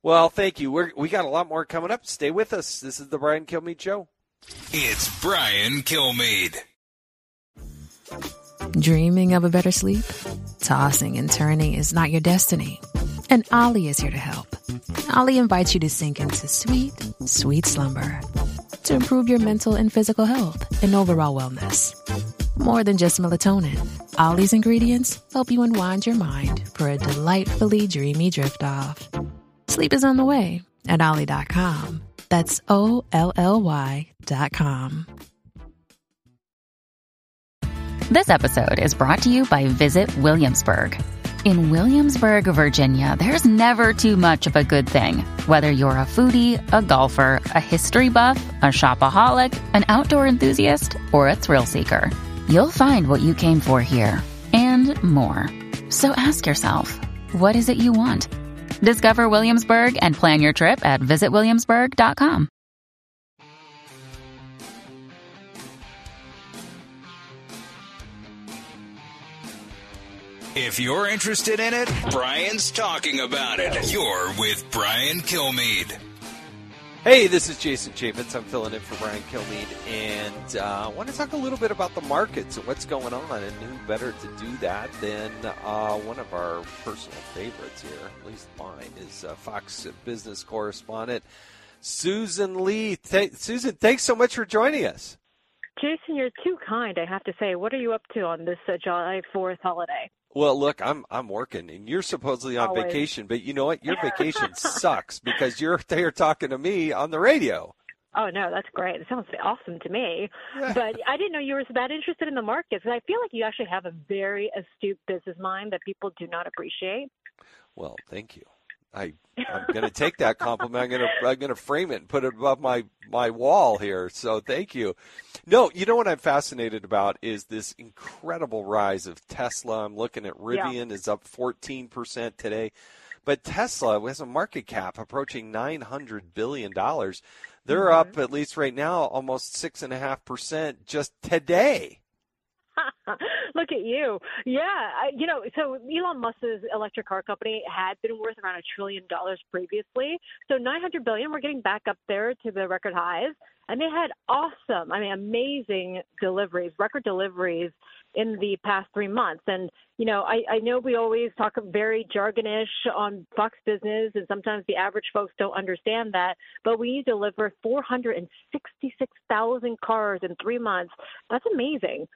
Well, thank you. We're, we got a lot more coming up. Stay with us. This is the Brian Kilmeade Show. It's Brian Kilmeade. Dreaming of a better sleep? Tossing and turning is not your destiny. And Olly is here to help. Olly invites you to sink into sweet, sweet slumber to improve your mental and physical health and overall wellness. More than just melatonin, Olly's ingredients help you unwind your mind for a delightfully dreamy drift off. Sleep is on the way at Olly.com. That's O L L Y.com. This episode is brought to you by Visit Williamsburg. In Williamsburg, Virginia, there's never too much of a good thing. Whether you're a foodie, a golfer, a history buff, a shopaholic, an outdoor enthusiast, or a thrill seeker, you'll find what you came for here and more. So ask yourself, what is it you want? Discover Williamsburg and plan your trip at visitwilliamsburg.com. If you're interested in it, Brian's talking about it. You're with Brian Kilmeade. Hey, this is Jason Chaffetz. I'm filling in for Brian Kilmeade, and uh, I want to talk a little bit about the markets and what's going on. And who better to do that than uh, one of our personal favorites here, at least mine, is uh, Fox business correspondent Susan Li. Th- Susan, thanks so much for joining us. Jason, you're too kind, I have to say. What are you up to on this uh, July 4th holiday? Well, look, I'm I'm working, and you're supposedly on Always. vacation, but you know what? Your vacation sucks because you're there talking to me on the radio. Oh no, that's great. It sounds awesome to me. But I didn't know you were that interested in the markets. And I feel like you actually have a very astute business mind that people do not appreciate. Well, thank you. I I'm going to take that compliment. I'm going to I'm going to frame it and put it above my my wall here. So thank you. No, you know what I'm fascinated about is this incredible rise of Tesla. I'm looking at Rivian is up 14% today. But Tesla has a market cap approaching 900 billion dollars. They're mm-hmm. up at least right now almost six and a half percent just today. Look at you. Yeah, I, you know, so Elon Musk's electric car company had been worth around a trillion dollars previously. So 900 billion, we're getting back up there to the record highs. And they had awesome, I mean, amazing deliveries, record deliveries in the past three months. And, you know, I, I know we always talk very jargonish on Fox Business, and sometimes the average folks don't understand that. But we deliver 466,000 cars in three months. That's amazing.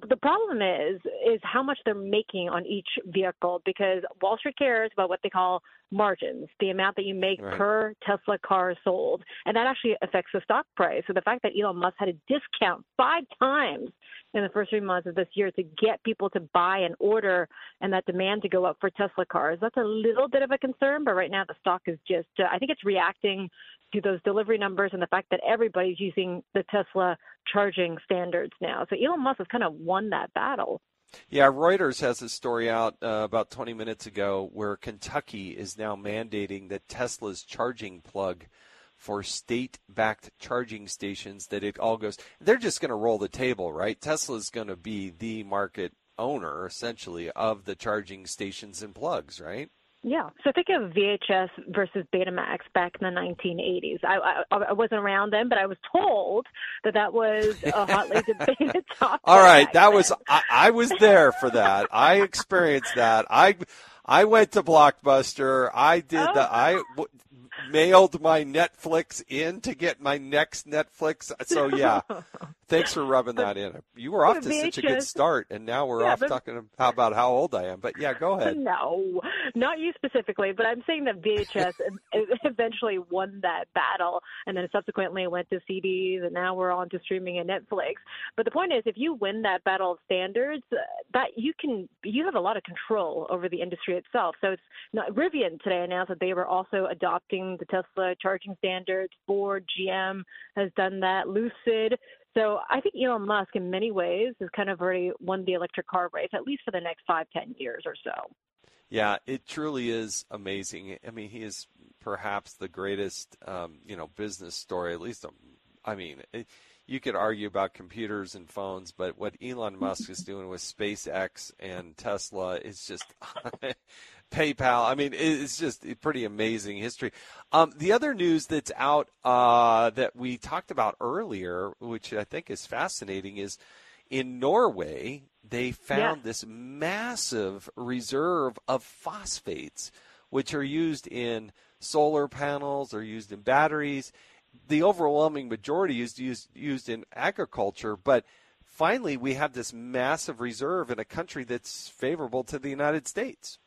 But the problem is, is how much they're making on each vehicle because Wall Street cares about what they call margins, the amount that you make Right. per Tesla car sold. And that actually affects the stock price. So the fact that Elon Musk had a discount five times in the first three months of this year to get people to buy and order and that demand to go up for Tesla cars, that's a little bit of a concern. But right now the stock is just, uh, I think it's reacting to those delivery numbers and the fact that everybody's using the Tesla charging standards now. So Elon Musk has kind of won that battle. Yeah, Reuters has a story out uh, about 20 minutes ago where Kentucky is now mandating that Tesla's charging plug for state-backed charging stations that it all goes. They're just going to roll the table, right? Tesla's going to be the market owner essentially of the charging stations and plugs, right? Yeah. So think of VHS versus Betamax back in the 1980s. I, I, I wasn't around then, but I was told that that was a hotly debated topic. All right, that was I, I was there for that. I experienced that. I I went to Blockbuster. I did the oh, I mailed my Netflix in to get my next Netflix. So yeah, thanks for rubbing that in. You were off to VHS. such a good start, and now we're Yeah, off but- talking about how old I am. But yeah, go ahead. No, not you specifically, but I'm saying that VHS eventually won that battle, and then subsequently went to CDs, and now we're on to streaming and Netflix. But the point is, if you win that battle of standards, uh, that you can you have a lot of control over the industry itself. So it's not Rivian today announced that they were also adopting the Tesla charging standards. Ford, GM has done that. Lucid. So I think Elon Musk, in many ways, has kind of already won the electric car race, at least for the next five, ten years or so. Yeah, it truly is amazing. I mean, he is perhaps the greatest, um, you know, business story. At least, um, I mean, it, you could argue about computers and phones, but what Elon Musk is doing with SpaceX and Tesla is just PayPal. I mean, it's just a pretty amazing history. Um, the other news that's out uh, that we talked about earlier, which I think is fascinating, is in Norway they found this massive reserve of phosphates, which are used in solar panels, are used in batteries. The overwhelming majority is used used in agriculture, but finally we have this massive reserve in a country that's favorable to the United States.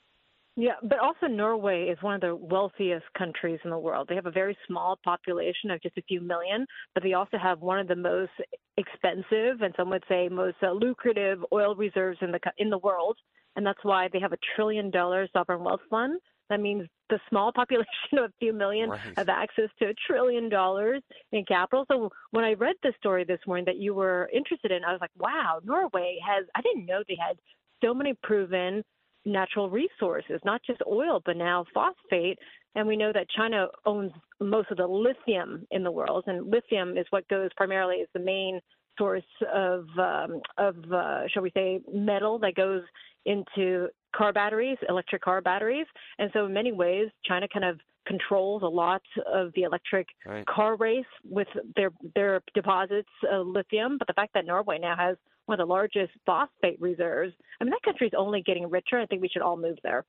Yeah, but also Norway is one of the wealthiest countries in the world. They have a very small population of just a few million, but they also have one of the most expensive and some would say most uh, lucrative oil reserves in the in the world, and that's why they have a trillion dollar sovereign wealth fund. That means the small population of a few million Right. have access to a trillion dollars in capital. So when I read the story this morning that you were interested in, I was like, wow, Norway has. I didn't know they had so many proven natural resources, not just oil, but now phosphate. And we know that China owns most of the lithium in the world, and lithium is what goes primarily as the main source of um, of uh, shall we say metal that goes into car batteries, electric car batteries. And so in many ways, China kind of controls a lot of the electric Right. car race with their their deposits of lithium. But the fact that Norway now has one of the largest phosphate reserves, I mean that country's only getting richer. I think we should all move there.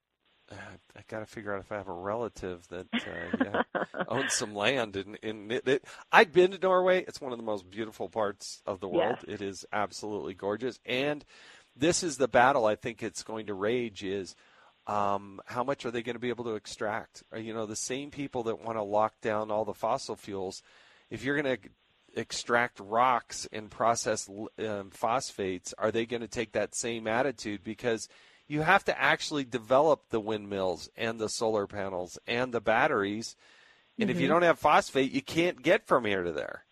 I got to figure out if I have a relative that uh, yeah, owns some land in in it, it. I've been to Norway. It's one of the most beautiful parts of the world. It is absolutely gorgeous, and this is the battle I think it's going to rage is. Um, how much are they going to be able to extract? Are, you know, the same people that want to lock down all the fossil fuels, if you're going to extract rocks and process um, phosphates, are they going to take that same attitude? Because you have to actually develop the windmills and the solar panels and the batteries. And if you Mhm. don't have phosphate, you can't get from here to there.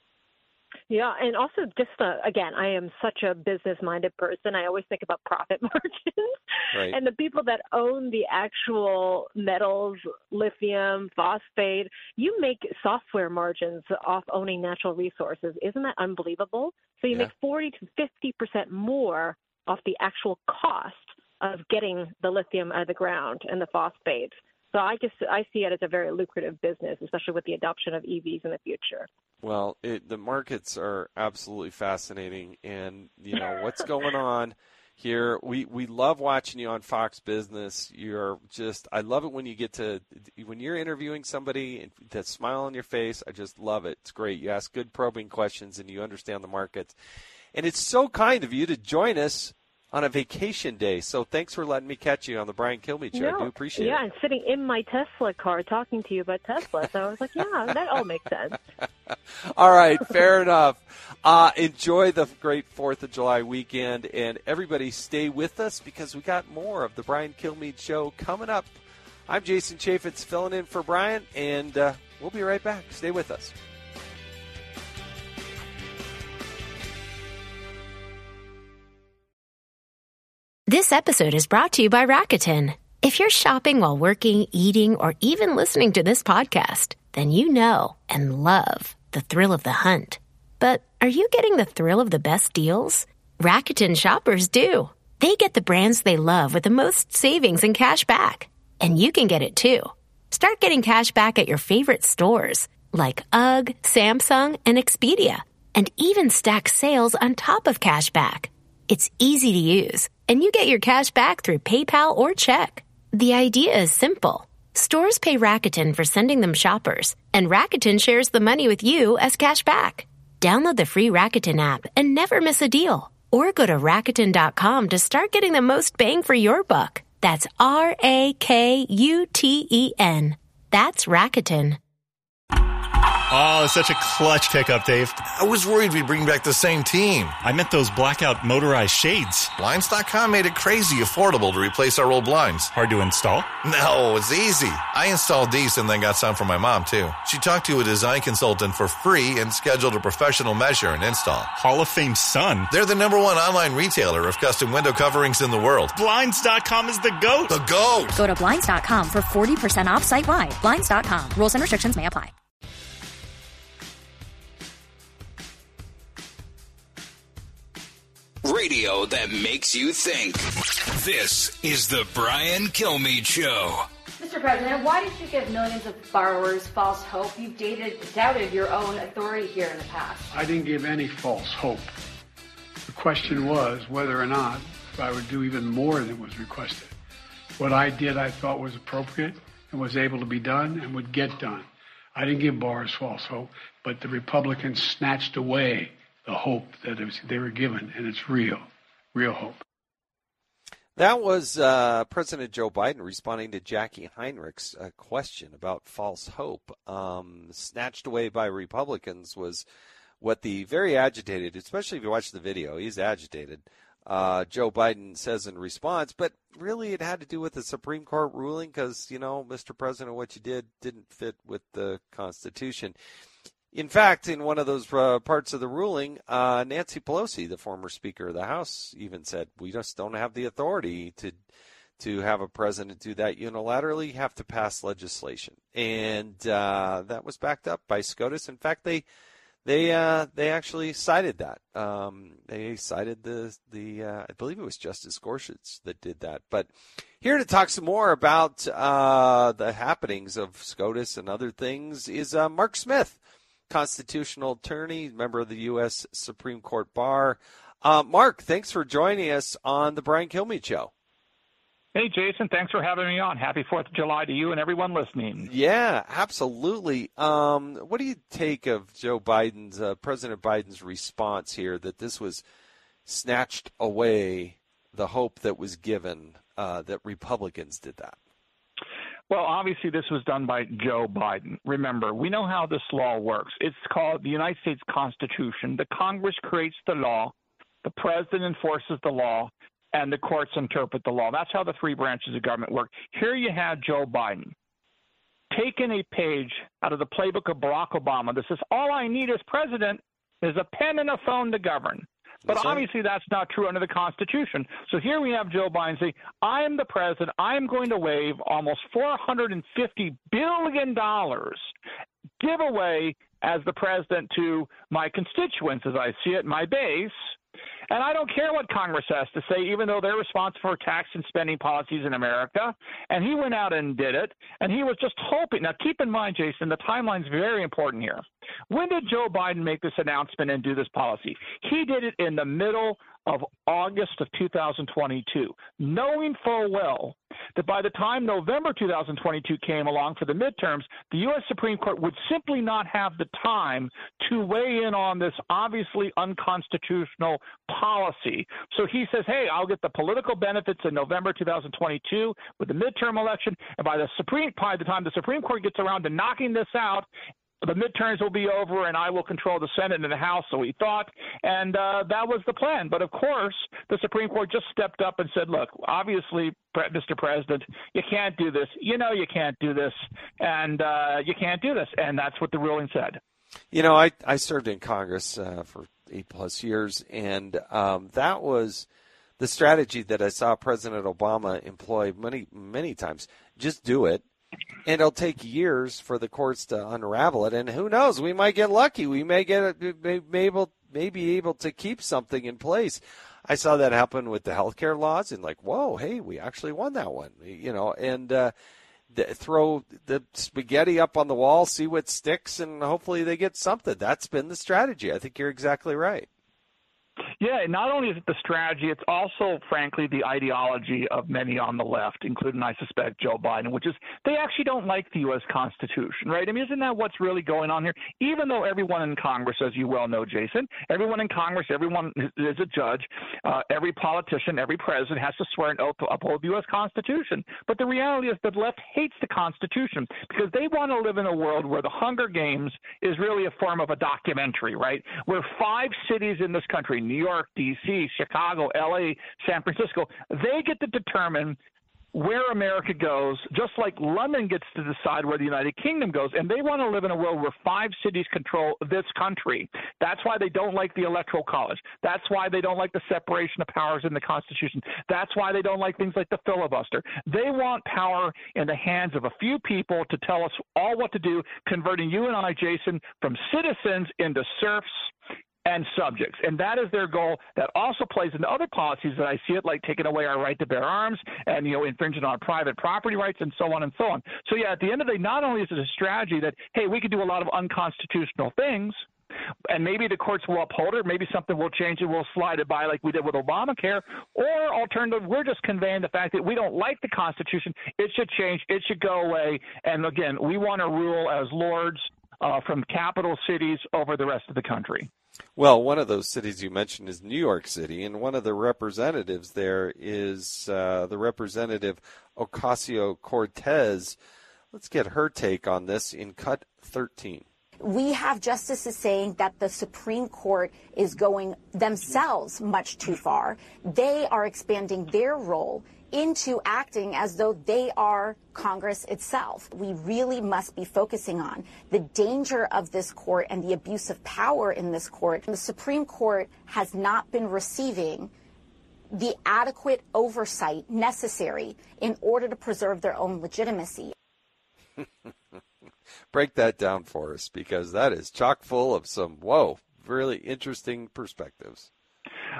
Yeah, and also just uh, again, I am such a business-minded person. I always think about profit margins, Right. and the people that own the actual metals, lithium, phosphate, you make software margins off owning natural resources. Isn't that unbelievable? So you Yeah. make forty to fifty percent more off the actual cost of getting the lithium out of the ground and the phosphates. So I just I see it as a very lucrative business, especially with the adoption of EVs in the future. Well, it, the markets are absolutely fascinating, and you know what's going on here. We we love watching you on Fox Business. You're just I love it when you get to when you're interviewing somebody and that smile on your face. I just love it. It's great. You ask good probing questions and you understand the markets, and it's so kind of you to join us on a vacation day. So thanks for letting me catch you on the Brian Kilmeade show. I do appreciate yeah, it. and sitting in my Tesla car talking to you about Tesla. So I was like, yeah, that all makes sense. All right, fair enough. Uh, enjoy the great Fourth of July weekend, and everybody stay with us because we got more of the Brian Kilmeade Show coming up. I'm Jason Chaffetz filling in for Brian, and uh, we'll be right back. Stay with us. This episode is brought to you by Rakuten. If you're shopping while working, eating, or even listening to this podcast, then you know and love the thrill of the hunt. But are you getting the thrill of the best deals? Rakuten shoppers do. They get the brands they love with the most savings and cash back. And you can get it too. Start getting cash back at your favorite stores like UGG, Samsung, and Expedia, and even stack sales on top of cash back. It's easy to use, and you get your cash back through PayPal or check. The idea is simple. Stores pay Rakuten for sending them shoppers, and Rakuten shares the money with you as cash back. Download the free Rakuten app and never miss a deal. Or go to Rakuten.com to start getting the most bang for your buck. That's R A K U T E N. That's Rakuten. Oh, such a clutch pickup, Dave. I was worried we'd bring back the same team. I meant those blackout motorized shades. Blinds.com made it crazy affordable to replace our old blinds. Hard to install? No, it's easy. I installed these and then got some for my mom, too. She talked to a design consultant for free and scheduled a professional measure and install. Hall of Fame son. They're the number one online retailer of custom window coverings in the world. Blinds.com is the GOAT. The GOAT. Go to Blinds.com for 40% off site wide. Blinds.com. Rules and restrictions may apply. Radio that makes you think. This is the Brian Kilmeade Show. Mr. President, why did you give millions of borrowers false hope? You've dated, doubted your own authority here in the past. I didn't give any false hope. The question was whether or not I would do even more than was requested. What I did, I thought was appropriate and was able to be done and would get done. I didn't give borrowers false hope, but the Republicans snatched away the hope that was, they were given, and it's real, real hope. That was uh, President Joe Biden responding to Jacqui Heinrich's uh, question about false hope. Um, snatched away by Republicans was what the very agitated, especially if you watch the video, he's agitated. Uh, Joe Biden says in response, but really it had to do with the Supreme Court ruling because, you know, Mr. President, what you did didn't fit with the Constitution. In fact, in one of those uh, parts of the ruling, uh, Nancy Pelosi, the former Speaker of the House, even said, "We just don't have the authority to to have a president do that unilaterally. You have to pass legislation." And uh, that was backed up by SCOTUS. In fact, they they uh, they actually cited that. Um, they cited the the uh, I believe it was Justice Gorsuch that did that. But here to talk some more about uh, the happenings of SCOTUS and other things is Mark Smith constitutional attorney, member of the U.S. Supreme Court Bar. Uh, Mark, thanks for joining us on the Brian Kilmeade Show. Hey, Jason, thanks for having me on. Happy 4th of July to you and everyone listening. Yeah, absolutely. Um, what do you take of Joe Biden's, uh, President Biden's response here that this was snatched away, the hope that was given, uh, that Republicans did that? Well, obviously, this was done by Joe Biden. Remember, we know how this law works. It's called the United States Constitution. The Congress creates the law, the president enforces the law, and the courts interpret the law. That's how the three branches of government work. Here you have Joe Biden taking a page out of the playbook of Barack Obama that says, All I need as president is a pen and a phone to govern. But that's obviously, right. that's not true under the Constitution. So here we have Joe Biden saying, I am the president. I am going to waive almost $450 billion giveaway as the president to my constituents, as I see it, my base. And I don't care what Congress has to say, even though they're responsible for tax and spending policies in America. And he went out and did it. And he was just hoping. Now, keep in mind, Jason, the timeline's very important here. When did Joe Biden make this announcement and do this policy? He did it in the middle of August of 2022, knowing full well that by the time November 2022 came along for the midterms, the U.S. Supreme Court would simply not have the time to weigh in on this obviously unconstitutional policy. So he says, hey, I'll get the political benefits in November 2022 with the midterm election, and by the Supreme by the time the Supreme Court gets around to knocking this out, the midterms will be over and I will control the Senate and the House, so he thought. And uh, that was the plan. But of course, the Supreme Court just stepped up and said, look, obviously, Mr. President, you can't do this. You know you can't do this. And uh, you can't do this. And that's what the ruling said. You know, I, I served in Congress uh, for eight plus years, and um, that was the strategy that I saw President Obama employ many, many times. Just do it and it'll take years for the courts to unravel it. And who knows? We might get lucky. We may get may, may able may be able to keep something in place. I saw that happen with the healthcare laws, and like, whoa, hey, we actually won that one, you know, and uh, throw the spaghetti up on the wall, see what sticks, and hopefully they get something. That's been the strategy. I think you're exactly right. Yeah, not only is it the strategy, it's also, frankly, the ideology of many on the left, including, I suspect, Joe Biden, which is they actually don't like the U.S. Constitution, right? I mean, isn't that what's really going on here? Even though everyone in Congress, as you well know, Jason, everyone in Congress, everyone is a judge, uh, every politician, every president has to swear an oath to uphold the U.S. Constitution. But the reality is the left hates the Constitution because they want to live in a world where the Hunger Games is really a form of a documentary, right? Where five cities in this country, New York, D.C., Chicago, L.A., San Francisco, they get to determine where America goes, just like London gets to decide where the United Kingdom goes. And they want to live in a world where five cities control this country. That's why they don't like the Electoral College. That's why they don't like the separation of powers in the Constitution. That's why they don't like things like the filibuster. They want power in the hands of a few people to tell us all what to do, converting you and I, Jason, from citizens into serfs and subjects. And that is their goal. That also plays into other policies that I see it, like taking away our right to bear arms and, you know, infringing on private property rights and so on and so on. So, yeah, at the end of the day, not only is it a strategy that, hey, we could do a lot of unconstitutional things, and maybe the courts will uphold it. Maybe something will change it. We'll slide it by like we did with Obamacare. Or alternative, we're just conveying the fact that we don't like the Constitution. It should change. It should go away. And again, we want to rule as lords uh, from capital cities over the rest of the country. Well, one of those cities you mentioned is New York City, and one of the representatives there is uh, the representative Ocasio Cortez. Let's get her take on this in cut 13 we have justices saying that the Supreme Court is going themselves much too far. They are expanding their role into acting as though they are Congress itself. We really must be focusing on the danger of this court and the abuse of power in this court. The Supreme Court has not been receiving the adequate oversight necessary in order to preserve their own legitimacy. Break that down for us because that is chock full of some, whoa, really interesting perspectives.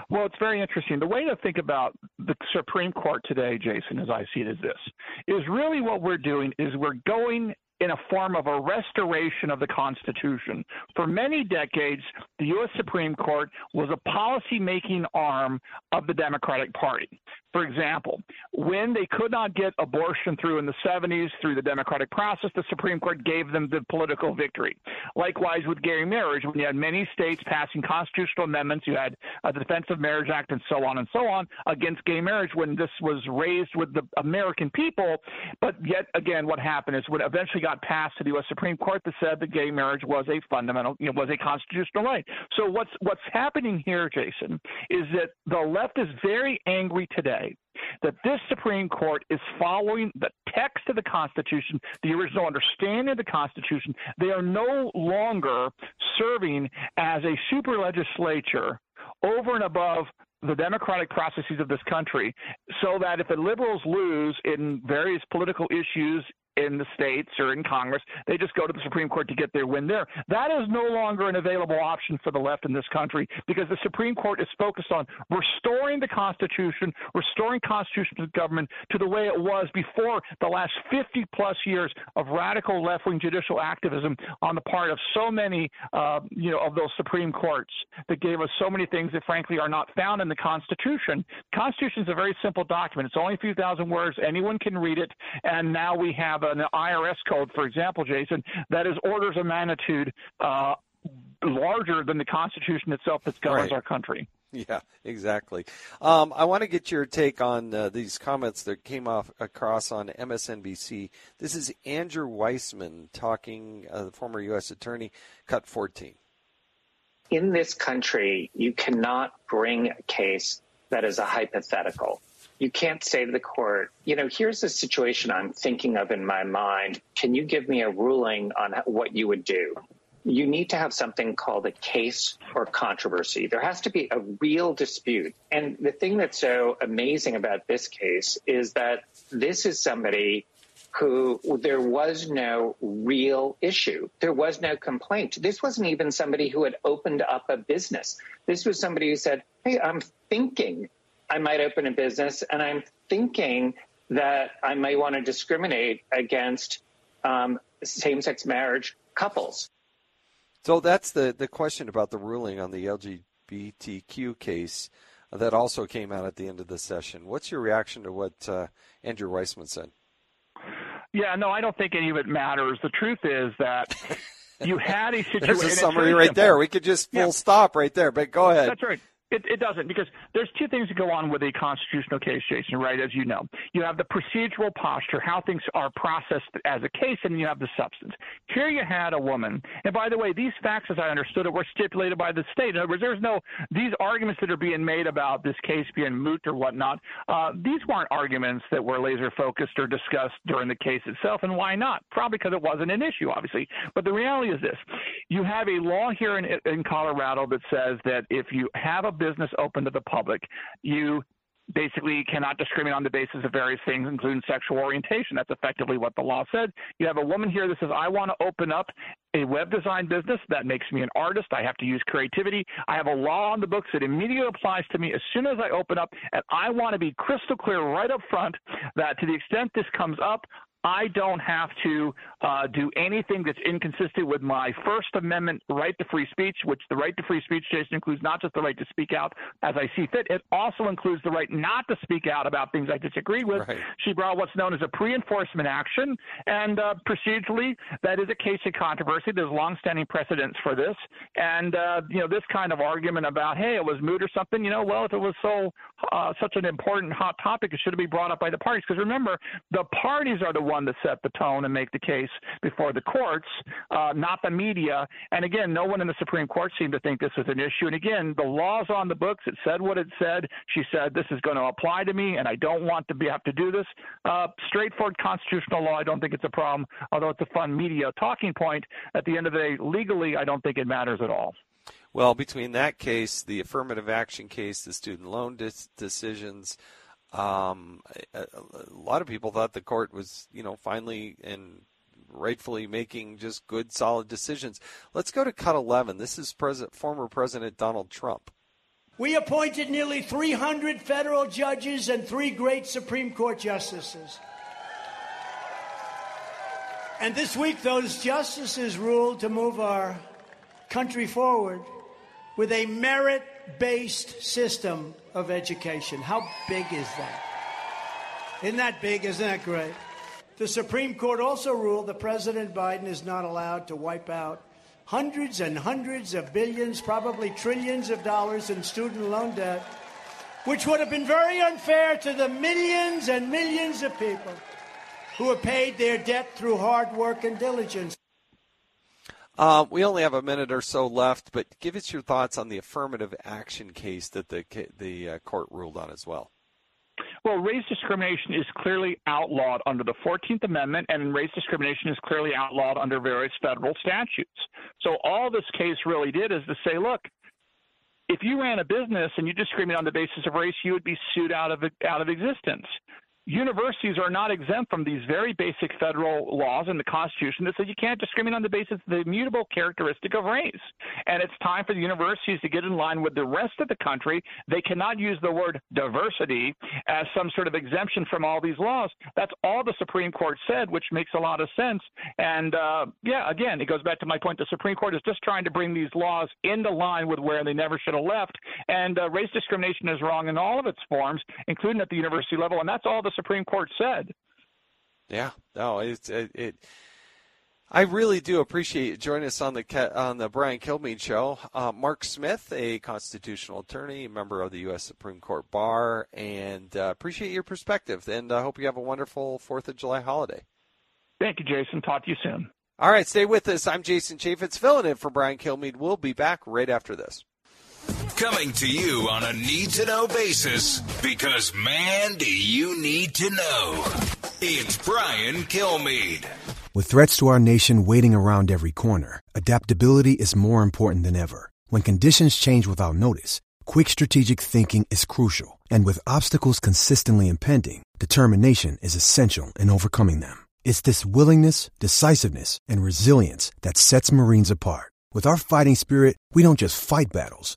Well, it's very interesting. The way to think about the Supreme Court today, Jason, as I see it, is this: is really what we're doing is we're going in a form of a restoration of the Constitution. For many decades, the U.S. Supreme Court was a policy-making arm of the Democratic Party. For example, when they could not get abortion through in the 70s through the democratic process, the Supreme Court gave them the political victory. Likewise with gay marriage, when you had many states passing constitutional amendments, you had uh, the Defense of Marriage Act and so on and so on against gay marriage when this was raised with the American people. But yet again, what happened is when eventually got passed to the U.S. Supreme Court that said that gay marriage was a fundamental, you know, was a constitutional right. So what's what's happening here, Jason, is that the left is very angry today that this Supreme Court is following the text of the Constitution, the original understanding of the Constitution. They are no longer serving as a super legislature over and above the democratic processes of this country so that if the liberals lose in various political issues in the states or in Congress. They just go to the Supreme Court to get their win there. That is no longer an available option for the left in this country because the Supreme Court is focused on restoring the Constitution, restoring constitutional government to the way it was before the last 50 plus years of radical left wing judicial activism on the part of so many, uh, you know, of those Supreme Courts that gave us so many things that frankly are not found in the Constitution. Constitution is a very simple document. It's only a few thousand words. Anyone can read it. And now we have an IRS code, for example, Jason, that is orders of magnitude uh, larger than the Constitution itself that governs right. our country. Yeah, exactly. Um, I want to get your take on uh, these comments that came off across on MSNBC. This is Andrew Weissmann talking, uh, the former U.S. attorney, cut 14. In this country, you cannot bring a case that is a hypothetical you can't say to the court, you know, here's a situation I'm thinking of in my mind. Can you give me a ruling on what you would do? You need to have something called a case or controversy. There has to be a real dispute. And the thing that's so amazing about this case is that this is somebody who there was no real issue. There was no complaint. This wasn't even somebody who had opened up a business. This was somebody who said, Hey, I'm thinking I might open a business and I'm thinking that I may want to discriminate against um, same sex marriage couples. So that's the, the question about the ruling on the LGBTQ case that also came out at the end of the session. What's your reaction to what uh, Andrew Weissmann said? Yeah, no, I don't think any of it matters. The truth is that you had a situation. There's a summary right simple. there. We could just full yeah. stop right there. But go ahead. That's right. It, it doesn't because there's two things that go on with a constitutional case, Jason. Right, as you know, you have the procedural posture, how things are processed as a case, and you have the substance. Here you had a woman, and by the way, these facts, as I understood it, were stipulated by the state. In other words, there's no these arguments that are being made about this case being moot or whatnot. Uh, these weren't arguments that were laser focused or discussed during the case itself, and why not? Probably because it wasn't an issue, obviously. But the reality is this: you have a law here in, in Colorado that says that if you have a business open to the public. You basically cannot discriminate on the basis of various things, including sexual orientation. That's effectively what the law said. You have a woman here that says, I want to open up a web design business. That makes me an artist. I have to use creativity. I have a law on the books that immediately applies to me as soon as I open up. And I want to be crystal clear right up front that to the extent this comes up, I don't have to uh, do anything that's inconsistent with my First Amendment right to free speech, which the right to free speech, Jason, includes not just the right to speak out as I see fit, it also includes the right not to speak out about things I disagree with. Right. She brought what's known as a pre enforcement action, and uh, procedurally, that is a case of controversy. There's longstanding precedents for this. And, uh, you know, this kind of argument about, hey, it was moot or something, you know, well, if it was so uh, such an important hot topic, it should be brought up by the parties. Because remember, the parties are the one to set the tone and make the case before the courts, uh, not the media. And again, no one in the Supreme Court seemed to think this was an issue. And again, the law's on the books. It said what it said. She said this is going to apply to me, and I don't want to be, have to do this. Uh, straightforward constitutional law. I don't think it's a problem. Although it's a fun media talking point. At the end of the day, legally, I don't think it matters at all. Well, between that case, the affirmative action case, the student loan decisions, um, a, a, lot of people thought the court was, you know, finally and rightfully making just good, solid decisions. Let's go to cut 11. This is President, former President Donald Trump. We appointed nearly 300 federal judges and three great Supreme Court justices. And this week, those justices ruled to move our country forward with a merit based system of education. How big is that? Isn't that big? Isn't that great? The Supreme Court also ruled that President Biden is not allowed to wipe out hundreds and hundreds of billions, probably trillions of dollars in student loan debt, which would have been very unfair to the millions and millions of people who have paid their debt through hard work and diligence. Uh, we only have a minute or so left, but give us your thoughts on the affirmative action case that the the uh, court ruled on as well. Well, race discrimination is clearly outlawed under the 14th Amendment, and race discrimination is clearly outlawed under various federal statutes. So all this case really did is to say, look, if you ran a business and you discriminate on the basis of race, you would be sued out of out of existence universities are not exempt from these very basic federal laws in the Constitution that says you can't discriminate on the basis of the immutable characteristic of race. And it's time for the universities to get in line with the rest of the country. They cannot use the word diversity as some sort of exemption from all these laws. That's all the Supreme Court said, which makes a lot of sense. And uh, yeah, again, it goes back to my point. The Supreme Court is just trying to bring these laws into line with where they never should have left. And uh, race discrimination is wrong in all of its forms, including at the university level. And that's all the Supreme Court said. Yeah, no, it's it, it. I really do appreciate you joining us on the on the Brian Kilmeade show. Uh, Mark Smith, a constitutional attorney, member of the U.S. Supreme Court Bar, and uh, appreciate your perspective. And I uh, hope you have a wonderful Fourth of July holiday. Thank you, Jason. Talk to you soon. All right, stay with us. I'm Jason Chaffetz, filling in for Brian Kilmeade. We'll be back right after this. Coming to you on a need to know basis because, man, do you need to know. It's Brian Kilmeade. With threats to our nation waiting around every corner, adaptability is more important than ever. When conditions change without notice, quick strategic thinking is crucial. And with obstacles consistently impending, determination is essential in overcoming them. It's this willingness, decisiveness, and resilience that sets Marines apart. With our fighting spirit, we don't just fight battles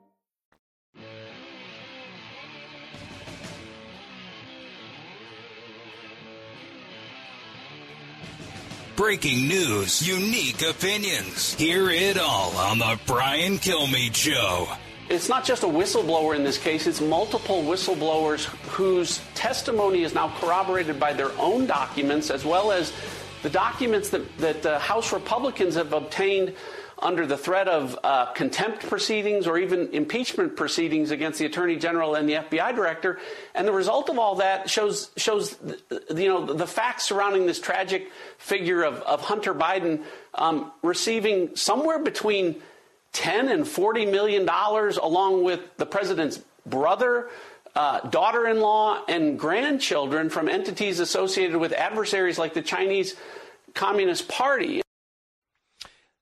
Breaking news, unique opinions. Hear it all on the Brian Kilmeade Show. It's not just a whistleblower in this case, it's multiple whistleblowers whose testimony is now corroborated by their own documents as well as the documents that, that uh, House Republicans have obtained under the threat of uh, contempt proceedings or even impeachment proceedings against the attorney general and the FBI director. And the result of all that shows shows you know the facts surrounding this tragic figure of, of Hunter Biden um, receiving somewhere between 10 and 40 million dollars, along with the president's brother. Uh, daughter in law and grandchildren from entities associated with adversaries like the Chinese Communist Party.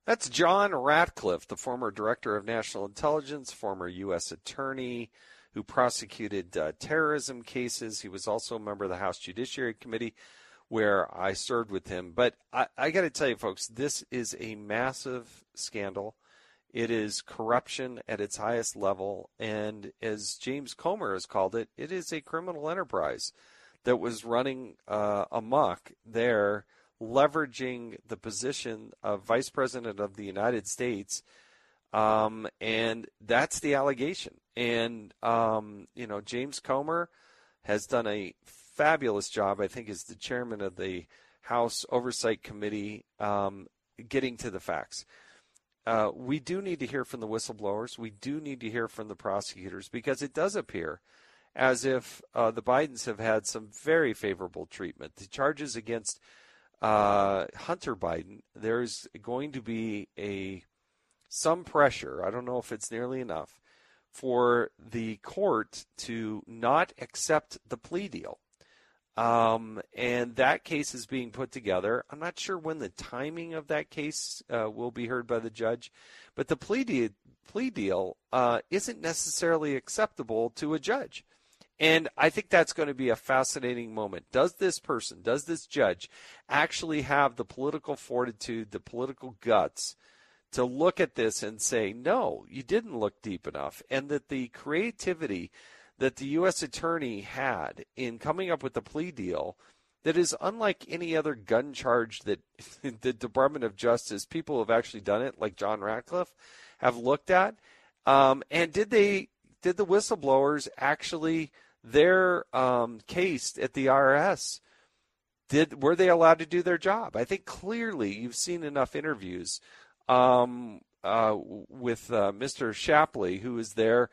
That's John Ratcliffe, the former director of national intelligence, former U.S. attorney who prosecuted uh, terrorism cases. He was also a member of the House Judiciary Committee, where I served with him. But I, I got to tell you, folks, this is a massive scandal. It is corruption at its highest level. And as James Comer has called it, it is a criminal enterprise that was running uh, amok there leveraging the position of Vice President of the United States. Um, and that's the allegation. And, um, you know, James Comer has done a fabulous job, I think, as the chairman of the House Oversight Committee, um, getting to the facts. Uh, we do need to hear from the whistleblowers. We do need to hear from the prosecutors because it does appear as if uh, the Bidens have had some very favorable treatment. The charges against uh, Hunter Biden, there's going to be a some pressure. I don't know if it's nearly enough for the court to not accept the plea deal. Um, and that case is being put together. I'm not sure when the timing of that case uh, will be heard by the judge, but the plea deal, plea deal uh, isn't necessarily acceptable to a judge. And I think that's going to be a fascinating moment. Does this person, does this judge actually have the political fortitude, the political guts to look at this and say, no, you didn't look deep enough? And that the creativity that the U.S. attorney had in coming up with the plea deal that is unlike any other gun charge that the Department of Justice, people who have actually done it, like John Ratcliffe, have looked at. Um, and did they, did the whistleblowers actually their um, case at the IRS, did were they allowed to do their job? I think clearly you've seen enough interviews um, uh, with uh, Mr. Shapley, who is there,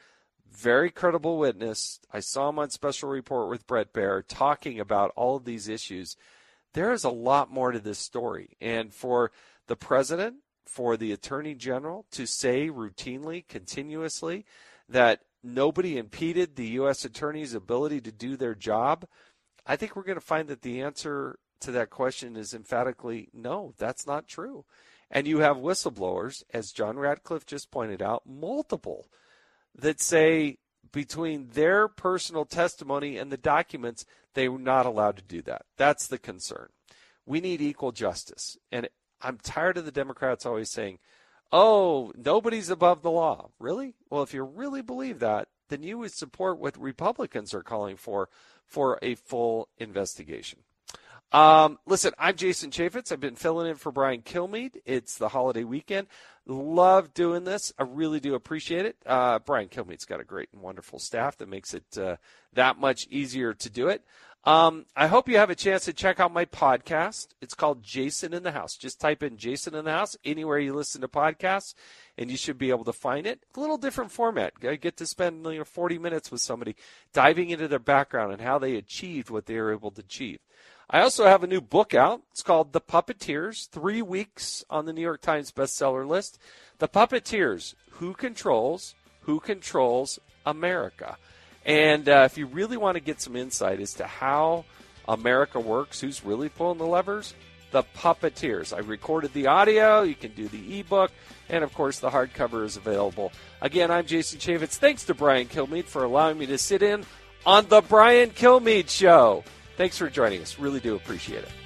very credible witness. I saw him on Special Report with Bret Baier talking about all of these issues. There is a lot more to this story, and for the president, for the attorney general to say routinely, continuously, that nobody impeded the U.S. attorney's ability to do their job? I think we're going to find that the answer to that question is emphatically no, that's not true. And you have whistleblowers, as John Ratcliffe just pointed out, multiple that say between their personal testimony and the documents, they were not allowed to do that. That's the concern. We need equal justice. And I'm tired of the Democrats always saying, oh, nobody's above the law. Really? Well, if you really believe that, then you would support what Republicans are calling for for a full investigation. Um, listen, I'm Jason Chaffetz. I've been filling in for Brian Kilmeade. It's the holiday weekend. Love doing this. I really do appreciate it. Uh, Brian Kilmeade's got a great and wonderful staff that makes it uh, that much easier to do it. Um, I hope you have a chance to check out my podcast. It's called Jason in the House. Just type in Jason in the House anywhere you listen to podcasts, and you should be able to find it. A little different format. I get to spend you know 40 minutes with somebody diving into their background and how they achieved what they were able to achieve. I also have a new book out. It's called The Puppeteers, three weeks on the New York Times bestseller list. The Puppeteers, Who Controls, Who Controls America. And uh, if you really want to get some insight as to how America works, who's really pulling the levers, the puppeteers. I recorded the audio. You can do the ebook. And of course, the hardcover is available. Again, I'm Jason Chaffetz. Thanks to Brian Kilmeade for allowing me to sit in on the Brian Kilmeade Show. Thanks for joining us. Really do appreciate it.